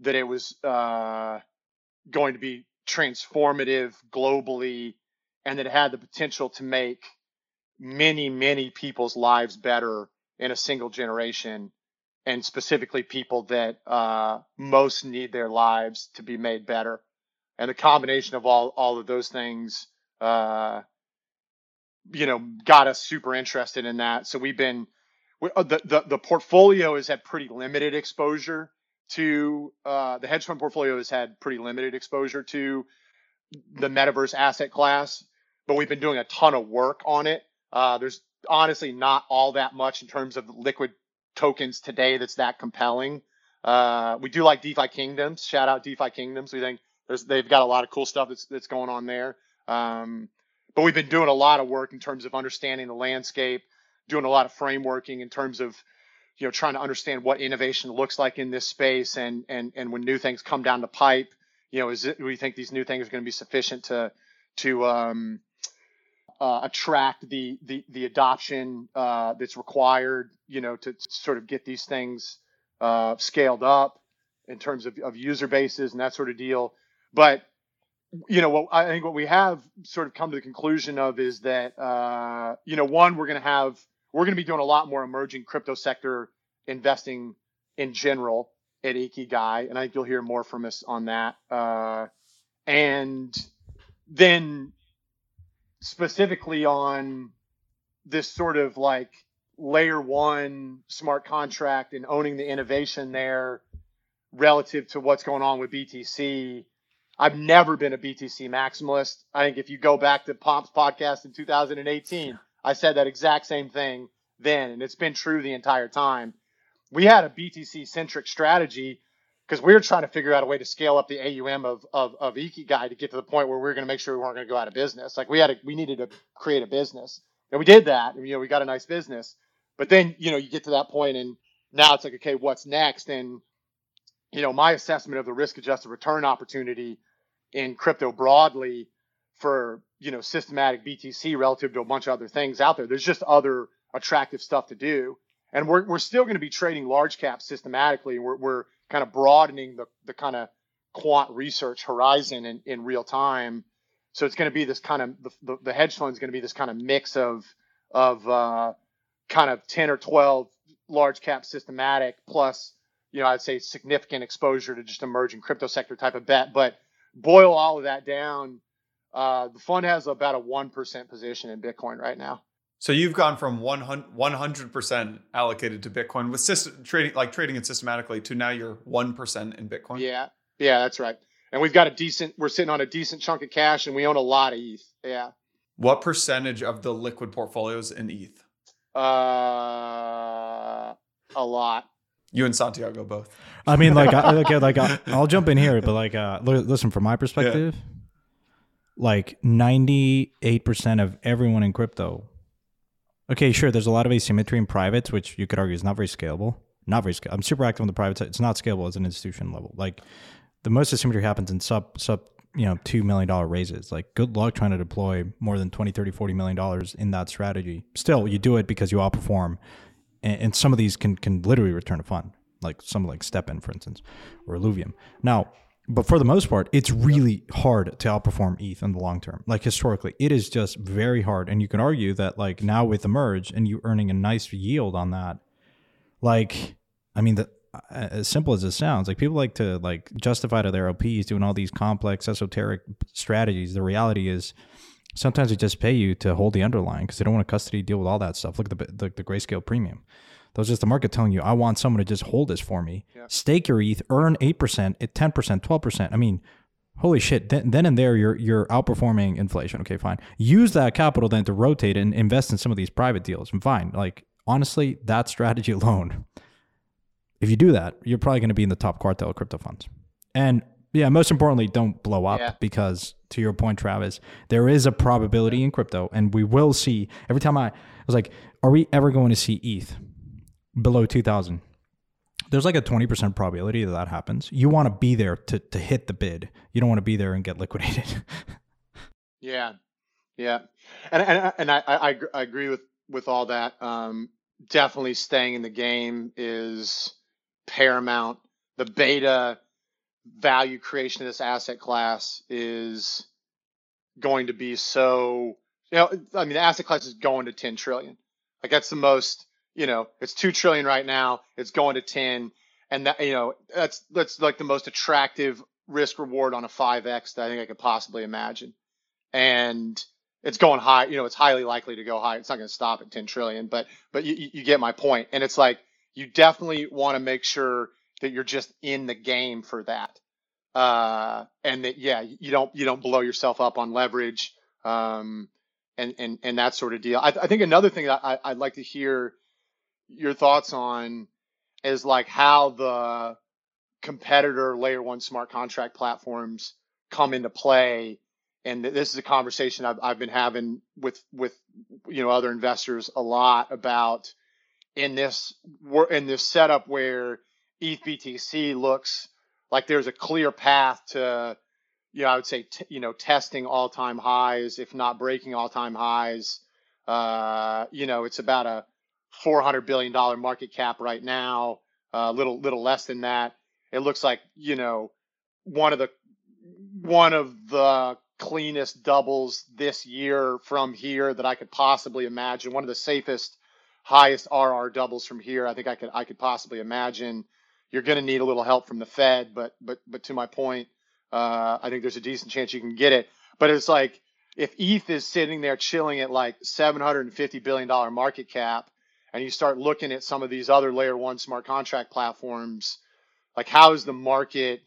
Speaker 2: that it was uh, going to be transformative globally and that it had the potential to make many, many people's lives better in a single generation and specifically people that uh, most need their lives to be made better. And the combination of all, all of those things, uh, you know, got us super interested in that. So we've been, the, the, the portfolio has had pretty limited exposure to uh, the hedge fund portfolio has had pretty limited exposure to the metaverse asset class, but we've been doing a ton of work on it. Uh, there's honestly not all that much in terms of liquid tokens today that's that compelling. Uh, we do like DeFi Kingdoms. Shout out DeFi Kingdoms. We think they've got a lot of cool stuff that's that's going on there. Um, but we've been doing a lot of work in terms of understanding the landscape, doing a lot of frameworking in terms of you know, trying to understand what innovation looks like in this space, and and and when new things come down the pipe, you know, is it, do we think these new things are going to be sufficient to to um, uh, attract the the the adoption uh, that's required, you know, to, to, sort of get these things uh, scaled up in terms of, of user bases and that sort of deal. But you know, what I think what we have sort of come to the conclusion of is that uh, you know, one, we're going to have we're going to be doing a lot more emerging crypto sector investing in general at Ikigai, and I think you'll hear more from us on that. Uh, and then specifically on this sort of like layer one smart contract and owning the innovation there relative to what's going on with BTC. I've never been a BTC maximalist. I think if you go back to Pomp's podcast in 2018, I said that exact same thing then, and it's been true the entire time. We had a BTC centric strategy because we were trying to figure out a way to scale up the AUM of of, of Ikigai to get to the point where we are going to make sure we weren't going to go out of business. Like we had, a, we needed to create a business, and we did that. And, you know, we got a nice business, but then you know you get to that point, and now it's like, okay, what's next? And you know, my assessment of the risk adjusted return opportunity in crypto broadly for you know systematic BTC relative to a bunch of other things out there. There's just other attractive stuff to do, and we're we're still going to be trading large caps systematically. We're we're kind of broadening the the kind of quant research horizon in, in real time. So it's going to be this kind of the, the, the hedge fund is going to be this kind of mix of of uh, kind of ten or twelve large cap systematic plus you know I'd say significant exposure to just emerging crypto sector type of bet. But boil all of that down uh, the fund has about a 1% position in Bitcoin right now.
Speaker 1: So you've gone from 100 percent allocated to Bitcoin with system, trading, like trading it systematically, to now you're one percent in Bitcoin.
Speaker 2: Yeah, yeah, that's right. And we've got a decent. We're sitting on a decent chunk of cash, and we own a lot of ETH. Yeah.
Speaker 1: What percentage of the liquid portfolios in ETH?
Speaker 2: Uh, a lot.
Speaker 1: You and Santiago both.
Speaker 3: I mean, like, I, okay, like I'll jump in here, but like, uh, listen, from my perspective. Yeah like 98% of everyone in crypto. Okay, sure, there's a lot of asymmetry in privates, which you could argue is not very scalable. Not very scalable. I'm super active on the private side. It's not scalable as an institution level. Like the most asymmetry happens in sub sub you know two million dollar raises like good luck trying to deploy more than 20 30 40 million dollars in that strategy still you do it because you outperform and, and some of these can can literally return a fund like some like STEPN for instance or illuvium now but for the most part, it's really hard to outperform ETH in the long term. Like historically, it is just very hard. And you can argue that like now with the merge and you earning a nice yield on that, like I mean the as simple as it sounds, like people like to like justify to their LPs doing all these complex esoteric strategies. The reality is sometimes they just pay you to hold the underlying because they don't want to custody deal with all that stuff. Look at the the, the grayscale premium. That was just the market telling you, I want someone to just hold this for me. Yeah. Stake your ETH, earn eight percent, at ten percent, twelve percent. I mean, holy shit! Then, then and there, you're you're outperforming inflation. Okay, fine. Use that capital then to rotate and invest in some of these private deals. And fine. Like honestly, that strategy alone, if you do that, you're probably going to be in the top quartile of crypto funds. And yeah, most importantly, don't blow up yeah. because to your point, Travis, there is a probability in crypto, and we will see every time I, I was like, are we ever going to see ETH below 2000? There's like a 20% probability that that happens. You want to be there to, to hit the bid. You don't want to be there and get liquidated.
Speaker 2: yeah. Yeah. And, and, and I, I, I agree with, with all that. Um, definitely staying in the game is paramount. The beta value creation of this asset class is going to be so you know i mean the asset class is going to 10 trillion. Like that's the most you know it's 2 trillion right now it's going to 10 and that you know that's that's like the most attractive risk reward on a 5x that i think i could possibly imagine. And it's going high you know it's highly likely to go high. It's not going to stop at 10 trillion but but you, you get my point. And it's like you definitely want to make sure that you're just in the game for that. Uh, and that, yeah, you don't, you don't blow yourself up on leverage. Um, and, and, and that sort of deal. I, I think another thing that I, I'd like to hear your thoughts on is like how the competitor layer one smart contract platforms come into play. And this is a conversation I've, I've been having with, with, you know, other investors a lot about in this, in this setup where ETHBTC looks like there's a clear path to, you know, I would say, t- you know, testing all time highs, if not breaking all time highs. Uh, you know, it's about a $400 billion market cap right now, a uh, little, little less than that. It looks like, you know, one of the, one of the cleanest doubles this year from here that I could possibly imagine. One of the safest, highest RR doubles from here. I think I could, I could possibly imagine you're going to need a little help from the Fed, but but but to my point, uh, I think there's a decent chance you can get it. But it's like if ETH is sitting there chilling at like 750 billion dollar market cap, and you start looking at some of these other layer one smart contract platforms, like how is the market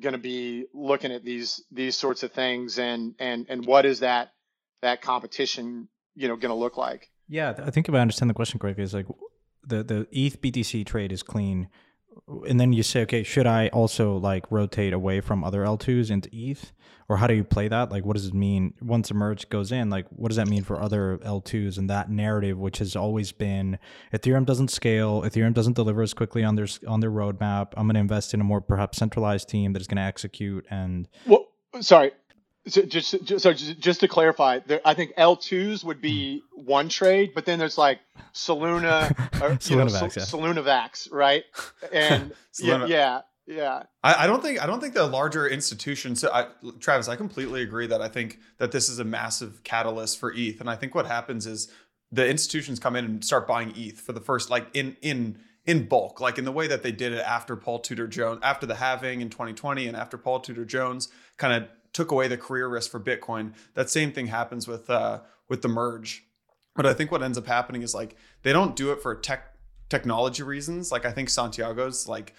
Speaker 2: going to be looking at these these sorts of things, and and and what is that that competition you know going to look like?
Speaker 3: Yeah, I think if I understand the question correctly, is like the the ETH BTC trade is clean and then you say, okay, should I also like rotate away from other L2s into ETH? Or how do you play that? Like, what does it mean once a merge goes in? Like, what does that mean for other L2s and that narrative, which has always been Ethereum doesn't scale, Ethereum doesn't deliver as quickly on their on their roadmap. I'm going to invest in a more perhaps centralized team that is going to execute. And
Speaker 2: well, sorry, so just, just so just, just to clarify, there, I think L twos would be hmm. one trade, but then there's like Soluna, or, Solunavax, know, yeah. Solunavax, right? And yeah, yeah, yeah.
Speaker 1: I, I, don't think I don't think the larger institutions. So I, Travis, I completely agree that I think that this is a massive catalyst for ETH, and I think what happens is the institutions come in and start buying ETH for the first like in in in bulk, like in the way that they did it after Paul Tudor Jones, after the halving in 2020, and after Paul Tudor Jones kind of took away the career risk for Bitcoin. That same thing happens with uh, with the merge. But I think what ends up happening is like they don't do it for tech technology reasons. Like I think Santiago's like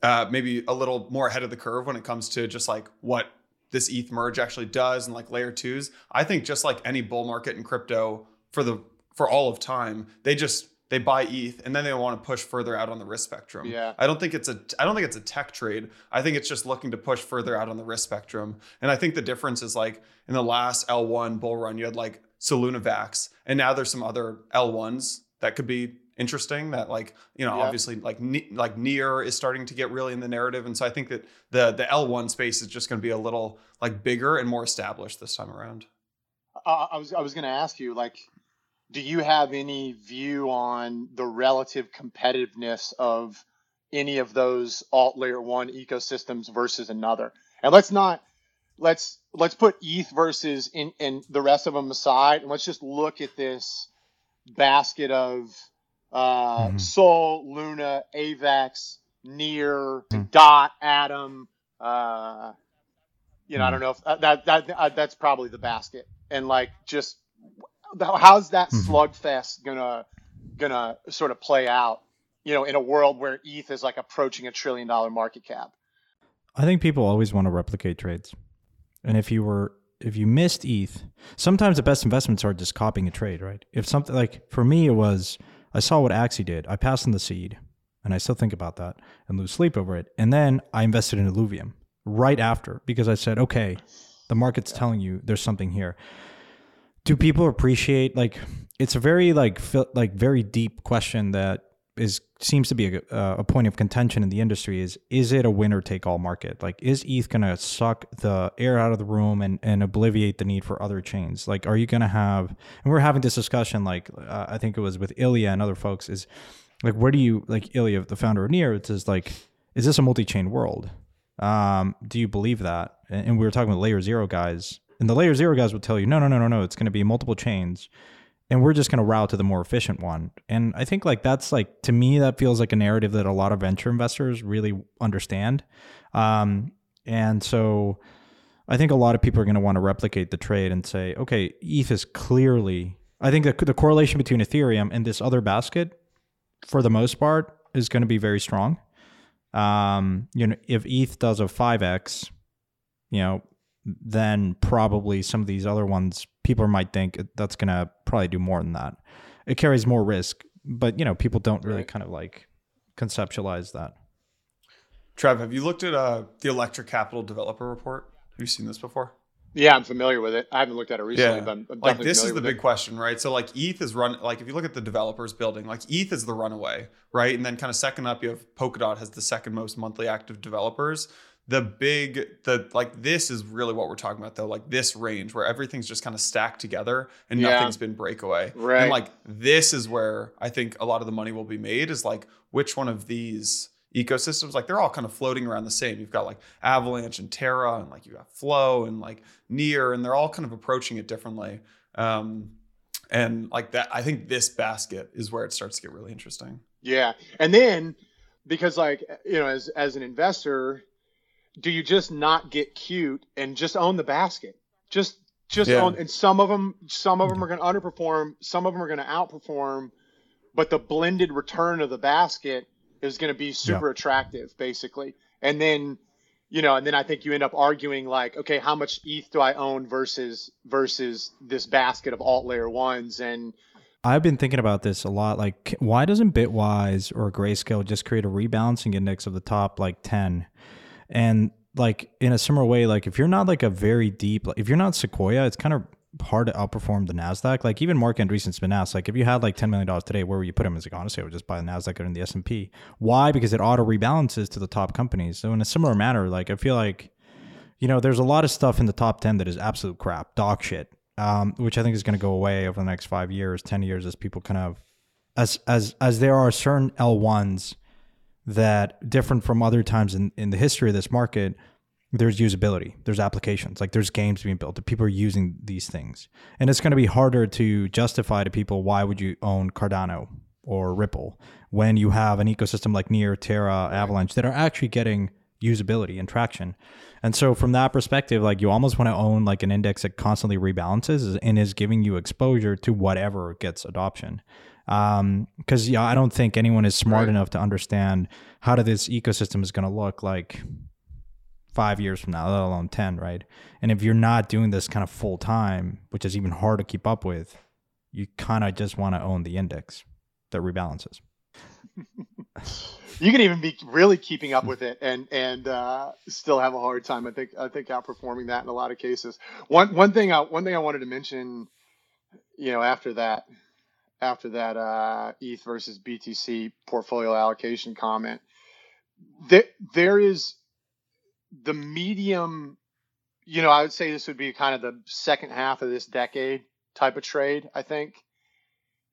Speaker 1: uh, maybe a little more ahead of the curve when it comes to just like what this ETH merge actually does and like layer twos. I think just like any bull market in crypto for the for all of time, they just they buy ETH and then they want to push further out on the risk spectrum.
Speaker 2: Yeah.
Speaker 1: I don't think it's a I don't think it's a tech trade. I think it's just looking to push further out on the risk spectrum. And I think the difference is like in the last L1 bull run, you had like Solunavax, and now there's some other L1s that could be interesting that like you know yeah. obviously like like near is starting to get really in the narrative and so i think that the the l1 space is just going to be a little like bigger and more established this time around
Speaker 2: uh, i was i was going to ask you like do you have any view on the relative competitiveness of any of those alt layer one ecosystems versus another? And let's not let's let's put ETH versus in, in the rest of them aside, and let's just look at this basket of uh, mm-hmm. Sol, Luna, Avax, near
Speaker 3: Hmm.
Speaker 2: dot atom. Uh, you know, I
Speaker 3: Hmm.
Speaker 2: don't know if uh, that that uh, that's probably the basket, and like just how's that
Speaker 3: Mhm.
Speaker 2: slugfest gonna gonna sort of play out? You know, in a world where ETH is like approaching a trillion dollar market cap.
Speaker 3: I think people always want to replicate trades. And if you were if you missed ETH, sometimes the best investments are just copying a trade, right? If something like for me it was I saw what Axie did. I passed on the seed and I still think about that and lose sleep over it. And then I invested in Illuvium right after because I said, okay, the market's telling you there's something here. Do people appreciate like it's a very like like very deep question that is seems to be a, uh, a point of contention in the industry is is it a winner take all market? Like is eth going to suck the air out of the room and and obliviate the need for other chains? Like are you going to have and we're having this discussion like uh, i think it was with ilya and other folks is like where do you like ilya the founder of near it says like is this a multi-chain world? Um do you believe that? And, and we were talking with layer zero guys and the layer zero guys would tell you no no no no no it's going to be multiple chains and we're just going to route to the more efficient one. And i think like that's like to me that feels like a narrative that a lot of venture investors really understand. Um, and so i think a lot of people are going to want to replicate the trade and say okay eth is clearly i think the, the correlation between ethereum and this other basket for the most part is going to be very strong. Um, you know if eth does a 5x you know then probably some of these other ones people might think that's going to probably do more than that it carries more risk but you know people don't really
Speaker 2: Right.
Speaker 3: kind of like conceptualize that
Speaker 1: Trev, have you looked at uh, the Electric Capital Developer Report? Have you seen this before?
Speaker 2: Yeah, I'm familiar with it. I haven't looked at it recently,
Speaker 1: Yeah.
Speaker 2: but I'm, I'm
Speaker 1: like this is the
Speaker 2: with
Speaker 1: big question right so like eth is run like if you look at the developers building like eth is the runaway right and then kind of second up you have polkadot has the second most monthly active developers the big the like this is really what we're talking about though like this range where everything's just kind of stacked together and
Speaker 2: Yeah.
Speaker 1: nothing's been breakaway.
Speaker 2: Right.
Speaker 1: and like this is where i think a lot of the money will be made is like which one of these ecosystems like they're all kind of floating around the same. You've got like avalanche and terra and like you got flow and like near and they're all kind of approaching it differently. Um and like that i think this basket is where it starts to get really interesting.
Speaker 2: Yeah, and then because like you know, as as an investor, do you just not get cute and just own the basket? Just just
Speaker 1: Yeah.
Speaker 2: own, and some of them some of them are going to underperform, some of them are going to outperform, but the blended return of the basket is going to be super attractive, basically. And then you know, and then I think you end up arguing like, okay, how much ETH do I own versus versus this basket of alt layer ones and
Speaker 3: I've been thinking about this a lot. Like, why doesn't Bitwise or Grayscale just create a rebalancing index of the top like 10? And like in a similar way, like if you're not like a very deep, like if you're not Sequoia, it's kind of hard to outperform the Nasdaq. Like even Marc Andreessen's been asked, like if you had like ten million dollars today, where would you put him? He's like, honestly, I would just buy the Nasdaq and the S and P. Why? Because it auto rebalances to the top companies. So in a similar manner, like I feel like, you know, there's a lot of stuff in the top ten that is absolute crap, dog shit, um, which I think is going to go away over the next five years, ten years, as people kind of, as as as there are certain L ones that different from other times in, in the history of this market there's usability there's applications like there's games being built that people are using these things. And it's going to be harder to justify to people why would you own cardano or ripple when you have an ecosystem like near terra avalanche that are actually getting usability and traction. And so from that perspective like you almost want to own like an index that constantly rebalances and is giving you exposure to whatever gets adoption um because yeah i don't think anyone is smart
Speaker 2: Right.
Speaker 3: enough to understand how do this ecosystem is going to look like five years from now let alone 10 right and if you're not doing this kind of full time which is even hard to keep up with you kind of just want to own the index that rebalances
Speaker 2: you can even be really keeping up with it and and uh, still have a hard time. I think I think outperforming that in a lot of cases. One one thing I one thing I wanted to mention, you know, after that after that uh, ETH versus BTC portfolio allocation comment, there there is the medium. You know, I would say this would be kind of the second half of this decade type of trade. I think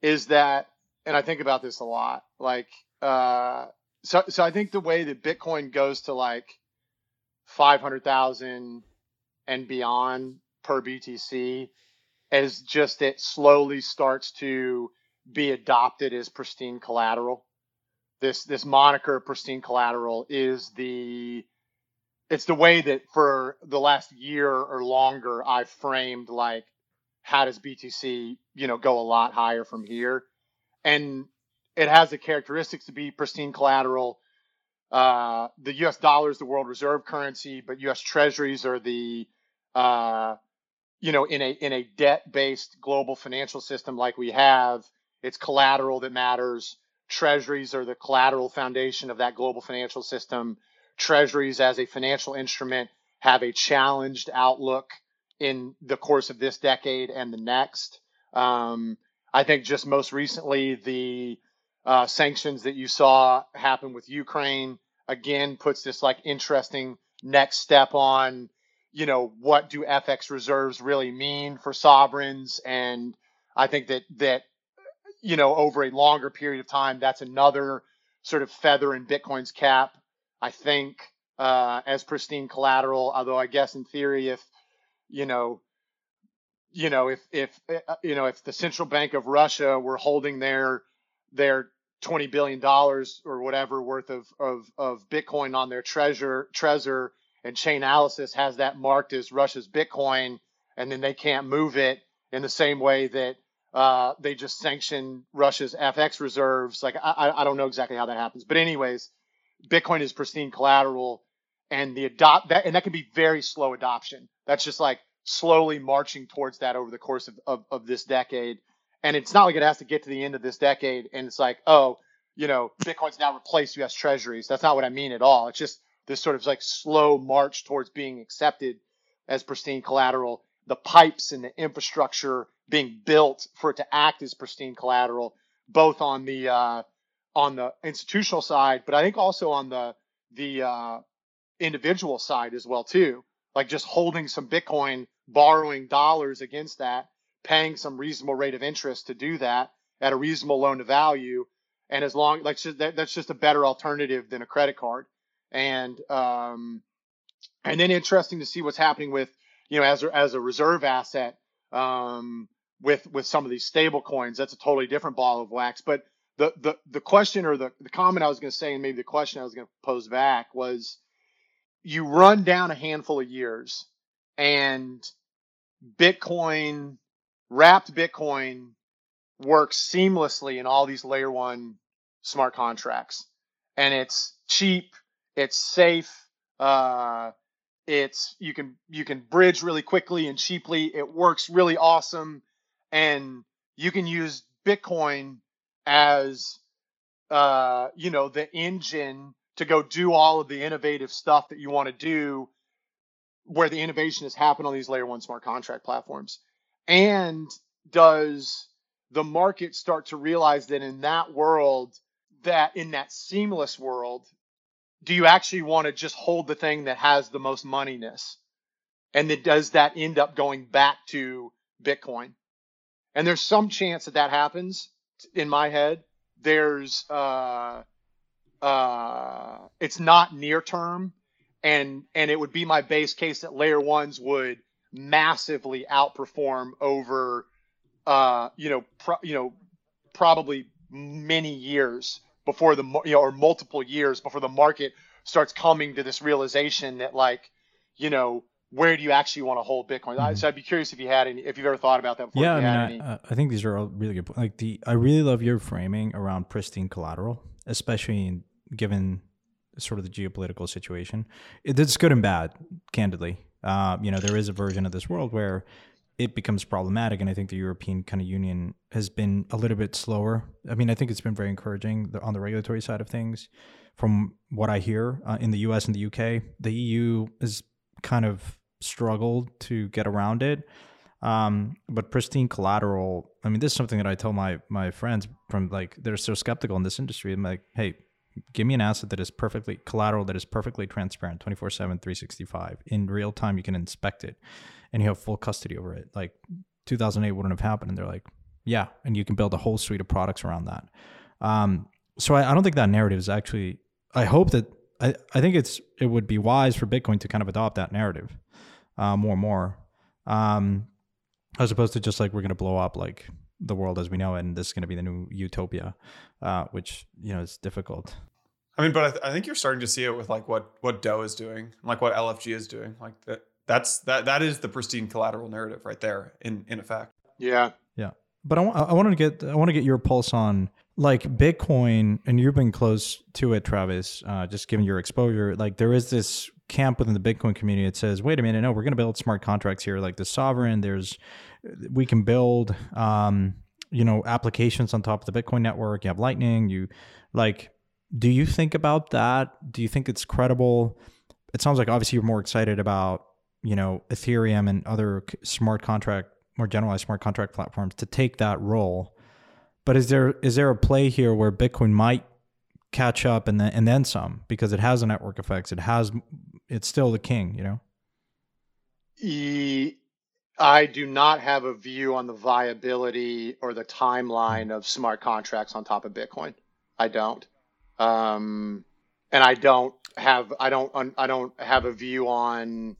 Speaker 2: is that, and I think about this a lot. Like, uh, so so I think the way that Bitcoin goes to like five hundred thousand and beyond per BTC as just it slowly starts to be adopted as pristine collateral. this this moniker pristine collateral is the it's the way that for the last year or longer I've framed like how does BTC you know go a lot higher from here, and it has the characteristics to be pristine collateral. Uh, the U.S. dollar is the world reserve currency, but U.S. Treasuries are the uh, you know in a in a debt based global financial system like we have, it's collateral that matters. Treasuries are the collateral foundation of that global financial system. Treasuries, as a financial instrument, have a challenged outlook in the course of this decade and the next. Um, I think just most recently, the uh, sanctions that you saw happen with Ukraine again puts this like interesting next step on, you know, what do FX reserves really mean for sovereigns? And I think that that you know, over a longer period of time, that's another sort of feather in Bitcoin's cap. I think uh, as pristine collateral. Although I guess in theory, if you know, you know, if if uh, you know, if the central bank of Russia were holding their their twenty billion dollars or whatever worth of, of of Bitcoin on their treasure Trezor, and Chainalysis has that marked as Russia's Bitcoin, and then they can't move it in the same way that uh, they just sanction Russia's FX reserves. Like I, I don't know exactly how that happens, but anyways, Bitcoin is pristine collateral, and the adopt that and that can be very slow adoption. That's just like slowly marching towards that over the course of, of, of this decade. And it's not like it has to get to the end of this decade and it's like, oh, you know, Bitcoin's now replaced US treasuries. That's not what I mean at all. It's just this sort of like slow march towards being accepted as pristine collateral. The pipes and the infrastructure being built for it to act as pristine collateral, both on the uh, on the institutional side, but I think also on the the uh, individual side as well too. Like just holding some Bitcoin, borrowing dollars against that, paying some reasonable rate of interest to do that at a reasonable loan to value, and as long like that's just a better alternative than a credit card. And um, and then interesting to see what's happening with you know as a, as a reserve asset um, with with some of these stable coins. That's a totally different ball of wax. But the the the question or the, the comment I was going to say, and maybe the question I was going to pose back was, you run down a handful of years, and Bitcoin, wrapped Bitcoin, works seamlessly in all these layer one smart contracts, and it's cheap, it's safe. Uh, it's you can you can bridge really quickly and cheaply. It works really awesome and you can use Bitcoin as uh, you know the engine to go do all of the innovative stuff that you want to do where the innovation has happened on these layer one smart contract platforms and does the market start to realize that in that world that in that seamless world do you actually want to just hold the thing that has the most moneyness? And then does that end up going back to bitcoin? And there's some chance that that happens. In my head. There's uh, uh, it's not near term, and and it would be my base case that layer ones would massively outperform over uh, you know pro- you know probably many years before the you know or multiple years before the market starts coming to this realization that like you know where do you actually want to hold Bitcoin? Mm-hmm. So I'd be curious if you had any, if you've ever thought about that before.
Speaker 3: Yeah, I mean, I, I, think these are all really good. Like the, I really love your framing around pristine collateral, especially in, given sort of the geopolitical situation. It, it's good and bad, candidly. Uh, you know, there is a version of this world where it becomes problematic, and I think the European kind of union has been a little bit slower. I mean, I think it's been very encouraging on the regulatory side of things. From what I hear uh, in the U.S. and the U.K., the EU is kind of struggled to get around it. Um, but pristine collateral, I mean, this is something that I tell my my friends from like they're so skeptical in this industry. I'm like, hey, give me an asset that is perfectly collateral that is perfectly transparent 24 7 365 in real time you can inspect it and you have full custody over it like 2008 wouldn't have happened and they're like yeah and you can build a whole suite of products around that um, so I, I, don't think that narrative is actually i hope that I, I think it's it would be wise for bitcoin to kind of adopt that narrative uh, more and more, um, as opposed to just like we're gonna blow up like the world as we know it, and this is going to be the new utopia, uh, which you know is difficult.
Speaker 1: I mean, but I, th- I, think you're starting to see it with like what what Do is doing, like what LFG is doing. Like that, that's that that is the pristine collateral narrative right there in in effect.
Speaker 2: Yeah,
Speaker 3: yeah. But I, I wanted to get I want to get your pulse on like Bitcoin, and you've been close to it, Travis. Uh, just given your exposure, like there is this camp within the Bitcoin community that says, "Wait a minute, no, we're going to build smart contracts here, like the sovereign. There's we can build, um, you know, applications on top of the Bitcoin network. You have Lightning. You like." Do you think about that? Do you think it's credible? It sounds like obviously you're more excited about you know Ethereum and other smart contract, more generalized smart contract platforms to take that role. But is there is there a play here where Bitcoin might catch up and then and then some because it has a network effects. It has it's still the king, you know.
Speaker 2: I do not have a view on the viability or the timeline of smart contracts on top of Bitcoin. I don't, um, and I don't have I don't I don't have a view on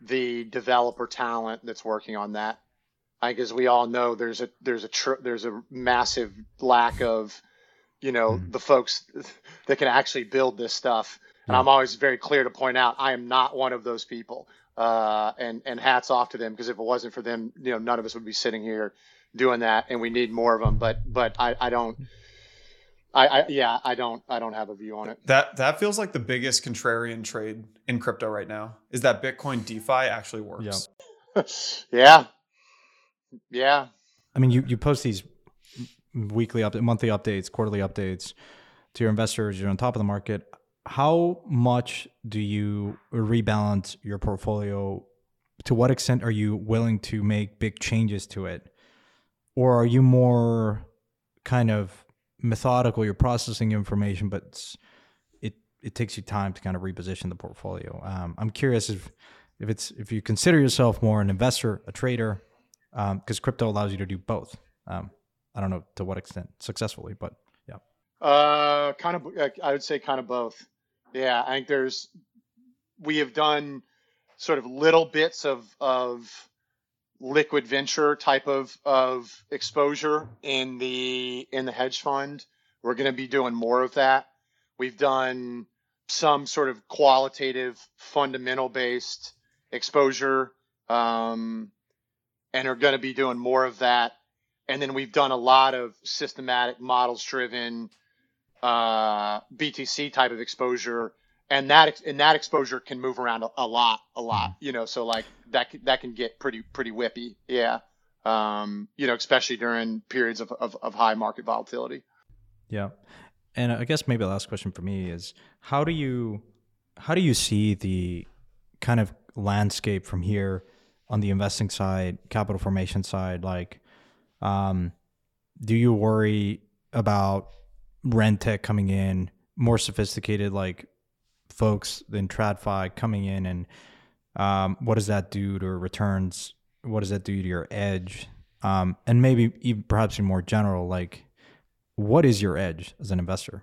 Speaker 2: the developer talent that's working on that. I think, as we all know, there's a there's a tr- there's a massive lack of you know, mm. the folks that can actually build this stuff. And I'm always very clear to point out I am not one of those people. Uh, and and hats off to them because if it wasn't for them, you know, none of us would be sitting here doing that. And we need more of them. But but I, I don't. I, I yeah I don't I don't have a view on it.
Speaker 1: That that feels like the biggest contrarian trade in crypto right now is that Bitcoin DeFi actually works.
Speaker 2: Yeah. yeah. Yeah.
Speaker 3: I mean, you you post these weekly up monthly updates, quarterly updates to your investors. You're on top of the market. How much do you rebalance your portfolio? To what extent are you willing to make big changes to it? Or are you more kind of methodical? You're processing information, but it it takes you time to kind of reposition the portfolio. Um, I'm curious if if it's if you consider yourself more an investor, a trader, because um, crypto allows you to do both. Um, I don't know to what extent successfully, but yeah.
Speaker 2: Uh, kind of. I would say kind of both. Yeah, I think there's we have done sort of little bits of of liquid venture type of of exposure in the in the hedge fund. We're going to be doing more of that. We've done some sort of qualitative, fundamental based exposure, um, and are going to be doing more of that and then we've done a lot of systematic models driven uh, BTC type of exposure, and that and that exposure can move around a, a lot, a lot. Mm-hmm. You know, so like that that can get pretty pretty whippy. Yeah. Um, you know, especially during periods of, of, of high market volatility.
Speaker 3: Yeah. And I guess maybe the last question for me is how do you how do you see the kind of landscape from here on the investing side, capital formation side, like um, do you worry about RenTech coming in, more sophisticated like folks than TradFi coming in, and um, what does that do to returns? What does that do to your edge? Um, and maybe even perhaps in more general, like what is your edge as an investor?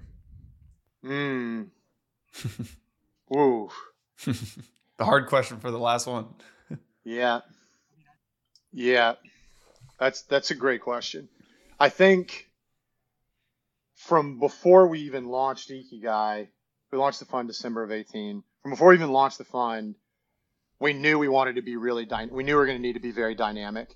Speaker 2: Hmm. Ooh.
Speaker 1: the hard question for the last one.
Speaker 2: yeah. Yeah. That's that's a great question. I think from before we even launched Ikigai, we launched the fund December of 18. From before we even launched the fund, we knew we wanted to be really dy- we knew we were going to need to be very dynamic.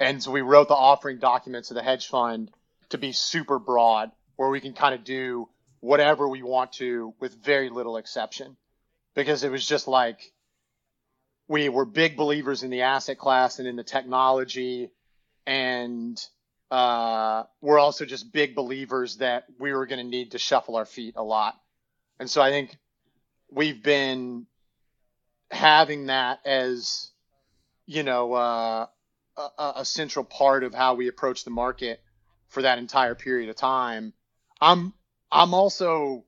Speaker 2: And so we wrote the offering documents of the hedge fund to be super broad where we can kind of do whatever we want to with very little exception. Because it was just like we were big believers in the asset class and in the technology and uh, we're also just big believers that we were going to need to shuffle our feet a lot. And so I think we've been having that as, you know, uh, a, a, central part of how we approach the market for that entire period of time. I'm, I'm also,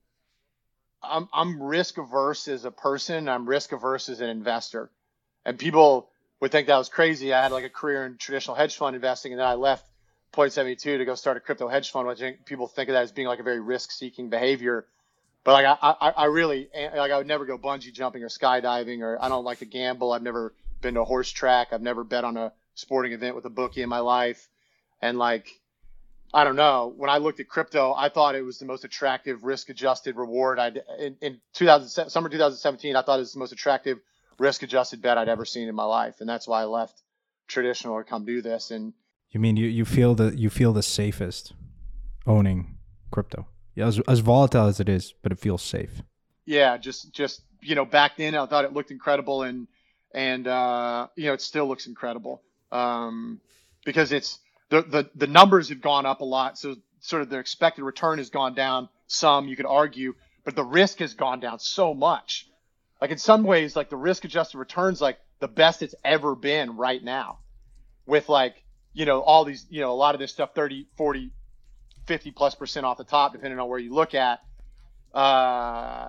Speaker 2: I'm, I'm risk averse as a person. I'm risk averse as an investor. And people, would think that was crazy. I had like a career in traditional hedge fund investing, and then I left Point 72 to go start a crypto hedge fund, which people think of that as being like a very risk-seeking behavior. But like I, I, I really eh, like I would never go bungee jumping or skydiving, or I don't like to gamble. I've never been to a horse track. I've never bet on a sporting event with a bookie in my life. And like, I don't know. When I looked at crypto, I thought it was the most attractive risk-adjusted reward. I in, in 2000 summer 2017, I thought it was the most attractive risk-adjusted bet I'd ever seen in my life, and that's why I left traditional to come do this. And
Speaker 3: you mean you, you feel the you feel the safest owning crypto? As, as volatile as it is, but it feels safe.
Speaker 2: Yeah, just just you know, back then I thought it looked incredible, and and uh, you know, it still looks incredible um, because it's the, the the numbers have gone up a lot, so sort of the expected return has gone down some. You could argue, but the risk has gone down so much. Like in some ways, like the risk adjusted returns, like the best it's ever been right now, with like you know all these you know a lot of this stuff 30 40 50 plus percent off the top depending on where you look at. Uh,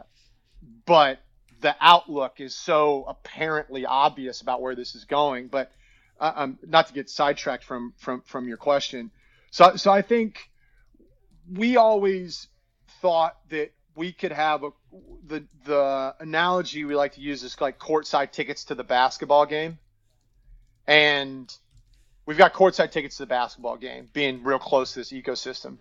Speaker 2: but the outlook is so apparently obvious about where this is going but uh, um, not to get sidetracked from from from your question. So so I think we always thought that we could have a the the analogy we like to use is like courtside tickets to the basketball game, and we've got courtside tickets to the basketball game, being real close to this ecosystem,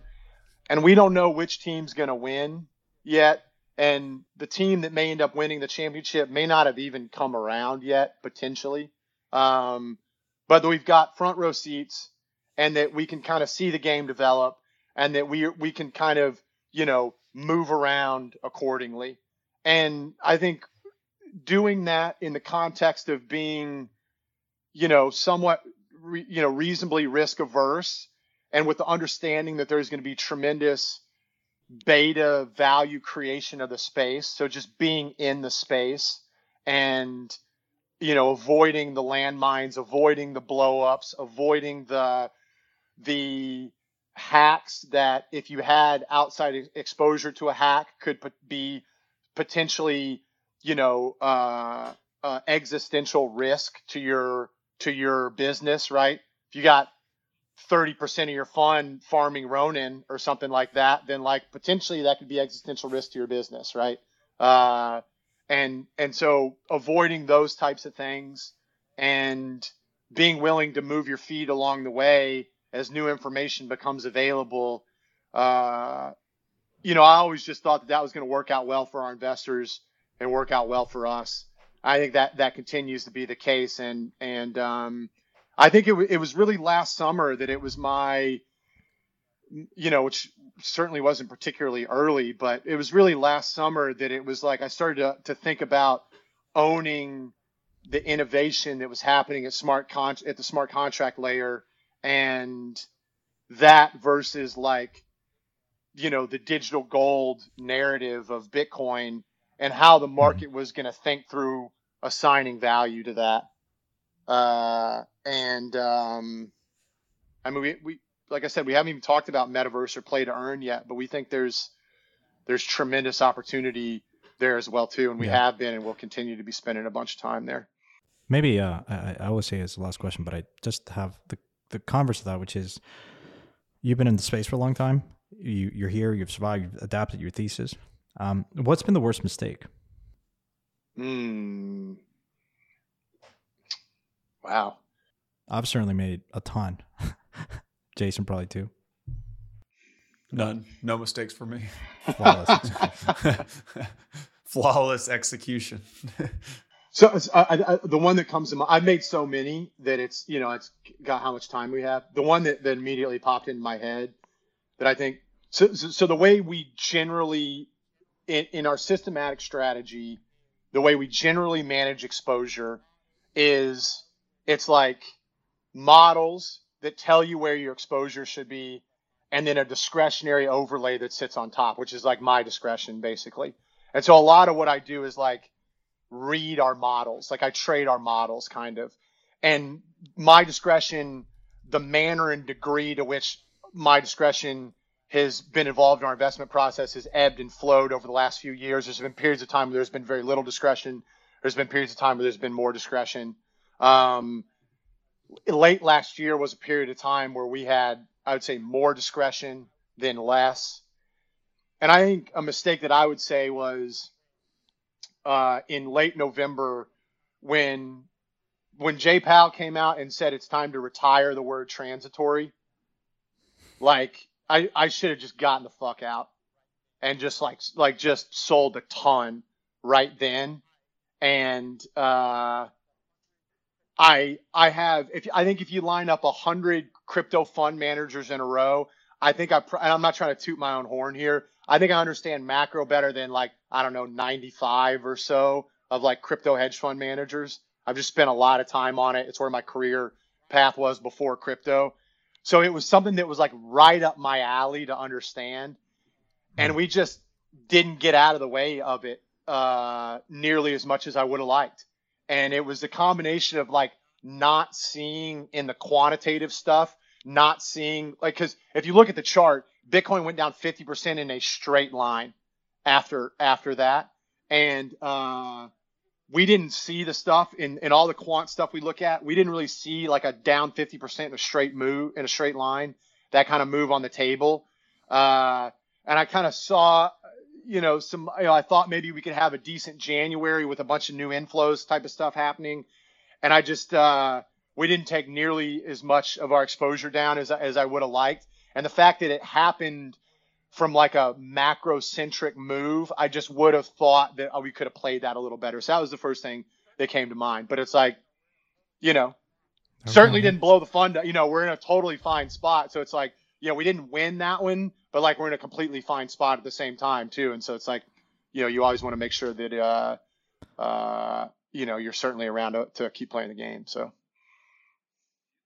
Speaker 2: and we don't know which team's going to win yet. And the team that may end up winning the championship may not have even come around yet, potentially. Um, but we've got front row seats and that we can kind of see the game develop and that we we can kind of you know move around accordingly and i think doing that in the context of being you know somewhat re, you know reasonably risk averse and with the understanding that there's going to be tremendous beta value creation of the space so just being in the space and you know, avoiding the landmines, avoiding the blowups, avoiding the the hacks that if you had outside exposure to a hack could be potentially, you know, uh, uh, existential risk to your to your business, right? If you got 30% of your fund farming Ronin or something like that, then like potentially that could be existential risk to your business, right? Uh, and and so avoiding those types of things and being willing to move your feet along the way as new information becomes available uh, you know i always just thought that that was going to work out well for our investors and work out well for us i think that that continues to be the case and and um, i think it, it was really last summer that it was my you know which certainly wasn't particularly early, but it was really last summer that it was like I started to, to think about owning the innovation that was happening at smart con- at the smart contract layer and that versus like you know the digital gold narrative of bitcoin and how the mm-hmm. market was going to think through assigning value to that uh, and um, i mean we, we like I said, we haven't even talked about metaverse or play to earn yet, but we think there's there's tremendous opportunity there as well too, and we yeah. have been and we'll continue to be spending a bunch of time there.
Speaker 3: Maybe uh, I, I always say it's the last question, but I just have the the converse of that, which is you've been in the space for a long time. You you're here. You've survived. You've adapted your thesis. Um, what's been the worst mistake?
Speaker 2: Hmm. Wow.
Speaker 3: I've certainly made a ton. Jason probably too.
Speaker 1: None. No mistakes for me. Flawless execution. Flawless execution.
Speaker 2: so I, I, the one that comes to mind, I've made so many that it's you know it's got how much time we have. The one that, that immediately popped into my head that I think so. So, so the way we generally in, in our systematic strategy, the way we generally manage exposure is it's like models that tell you where your exposure should be, and then a discretionary overlay that sits on top, which is like my discretion basically. And so a lot of what I do is like read our models, like I trade our models kind of. And my discretion, the manner and degree to which my discretion has been involved in our investment process has ebbed and flowed over the last few years. There's been periods of time where there's been very little discretion. There's been periods of time where there's been more discretion. Um, late last year was a period of time where we had, I would say, more discretion than less. And I think a mistake that I would say was uh, in late November when when Jay Powell came out and said it's time to retire the word transitory. like I I should have just gotten the fuck out and just like like just sold a ton right then and uh I I have if I think if you line up a hundred crypto fund managers in a row, I think I and I'm not trying to toot my own horn here. I think I understand macro better than like I don't know 95 or so of like crypto hedge fund managers. I've just spent a lot of time on it. It's where my career path was before crypto. So it was something that was like right up my alley to understand. And we just didn't get out of the way of it uh, nearly as much as I would have liked. And it was a combination of like not seeing in the quantitative stuff, not seeing like, cause if you look at the chart, Bitcoin went down 50% in a straight line after, after that. And, uh, we didn't see the stuff in, in all the quant stuff we look at. We didn't really see like a down 50% in a straight move in a straight line, that kind of move on the table. Uh, and I kind of saw, you know, some, you know, I thought maybe we could have a decent January with a bunch of new inflows type of stuff happening. And I just, uh, we didn't take nearly as much of our exposure down as, as I would have liked. And the fact that it happened from like a macro centric move, I just would have thought that oh, we could have played that a little better. So that was the first thing that came to mind. But it's like, you know, certainly didn't blow the fund. You know, we're in a totally fine spot. So it's like, you know, we didn't win that one, but like we're in a completely fine spot at the same time too. And so it's like, you know, you always want to make sure that, uh, uh, you know, you're certainly around to, to keep playing the game. So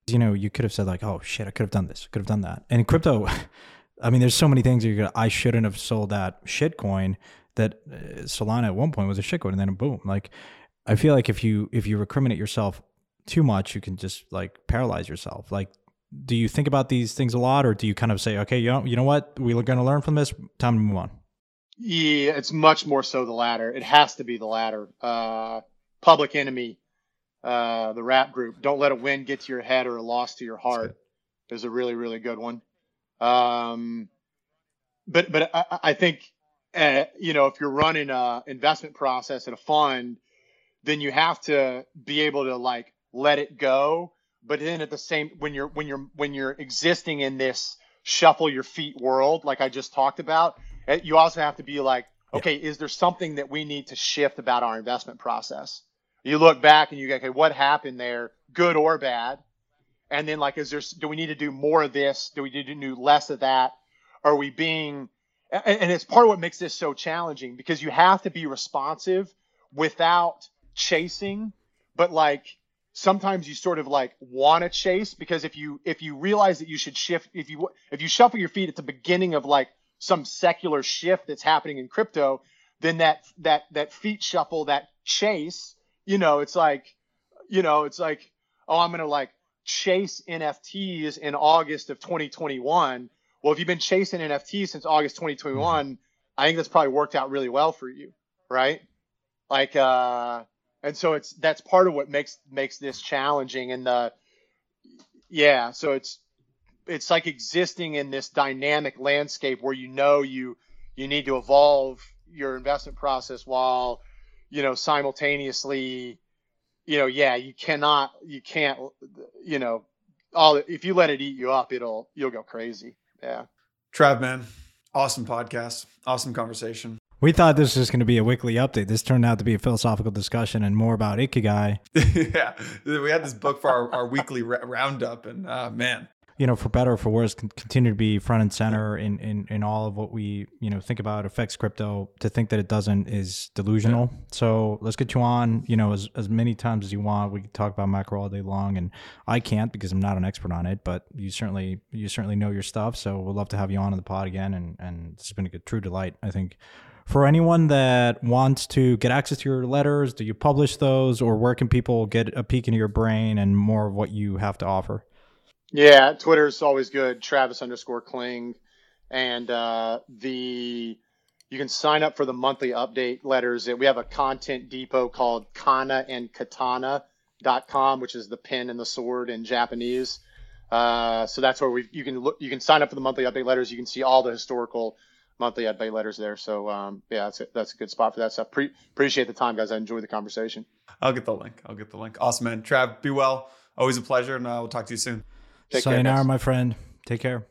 Speaker 3: you know, you could have said like, "Oh shit, I could have done this, could have done that." And crypto, I mean, there's so many things you're gonna. I shouldn't have sold that shit coin. That uh, Solana at one point was a shit coin, and then boom. Like, I feel like if you if you recriminate yourself too much, you can just like paralyze yourself. Like, do you think about these things a lot, or do you kind of say, okay, you know, you know what, we're going to learn from this. Time to move on.
Speaker 2: Yeah, it's much more so the latter. It has to be the latter. Uh, public enemy, uh, the rap group. Don't let a win get to your head or a loss to your heart. Is a really really good one. Um, but but I, I think uh, you know if you're running a investment process at a fund, then you have to be able to like let it go. But then at the same when you're when you're when you're existing in this shuffle your feet world, like I just talked about, eh, you also have to be like, okay, yeah. is there something that we need to shift about our investment process? You look back and you go, okay, what happened there, good or bad? and then like is there do we need to do more of this do we need to do less of that are we being and, and it's part of what makes this so challenging because you have to be responsive without chasing but like sometimes you sort of like want to chase because if you if you realize that you should shift if you if you shuffle your feet at the beginning of like some secular shift that's happening in crypto then that that that feet shuffle that chase you know it's like you know it's like oh i'm gonna like chase NFTs in August of 2021. Well, if you've been chasing NFTs since August 2021, mm-hmm. I think that's probably worked out really well for you, right? Like, uh, and so it's that's part of what makes makes this challenging. And the yeah, so it's it's like existing in this dynamic landscape where you know you you need to evolve your investment process while you know simultaneously you know, yeah, you cannot, you can't, you know, all if you let it eat you up, it'll you'll go crazy. Yeah.
Speaker 1: Trav, man, awesome podcast, awesome conversation.
Speaker 3: We thought this was going to be a weekly update. This turned out to be a philosophical discussion and more about Ikigai.
Speaker 1: yeah, we had this book for our, our weekly roundup, and uh, man,
Speaker 3: you know, for better or for worse, can continue to be front and center in, in, in all of what we, you know, think about affects crypto. To think that it doesn't is delusional. Yeah. So let's get you on, you know, as, as many times as you want. We can talk about macro all day long, and I can't because I'm not an expert on it. But you certainly you certainly know your stuff. So we'd love to have you on in the pod again, and and it's been a good, true delight. I think for anyone that wants to get access to your letters, do you publish those, or where can people get a peek into your brain and more of what you have to offer?
Speaker 2: Yeah, Twitter's always good. Travis underscore Kling, and uh, the you can sign up for the monthly update letters. We have a content depot called Kana and Katana.com, which is the pen and the sword in Japanese. Uh, so that's where we you can look. You can sign up for the monthly update letters. You can see all the historical monthly update letters there. So um, yeah, that's a, that's a good spot for that stuff. Pre- appreciate the time, guys. I enjoyed the conversation.
Speaker 1: I'll get the link. I'll get the link. Awesome, man. Trav, be well. Always a pleasure, and uh, we'll talk to you soon.
Speaker 3: Take Sayonara, care, my friend. Take care.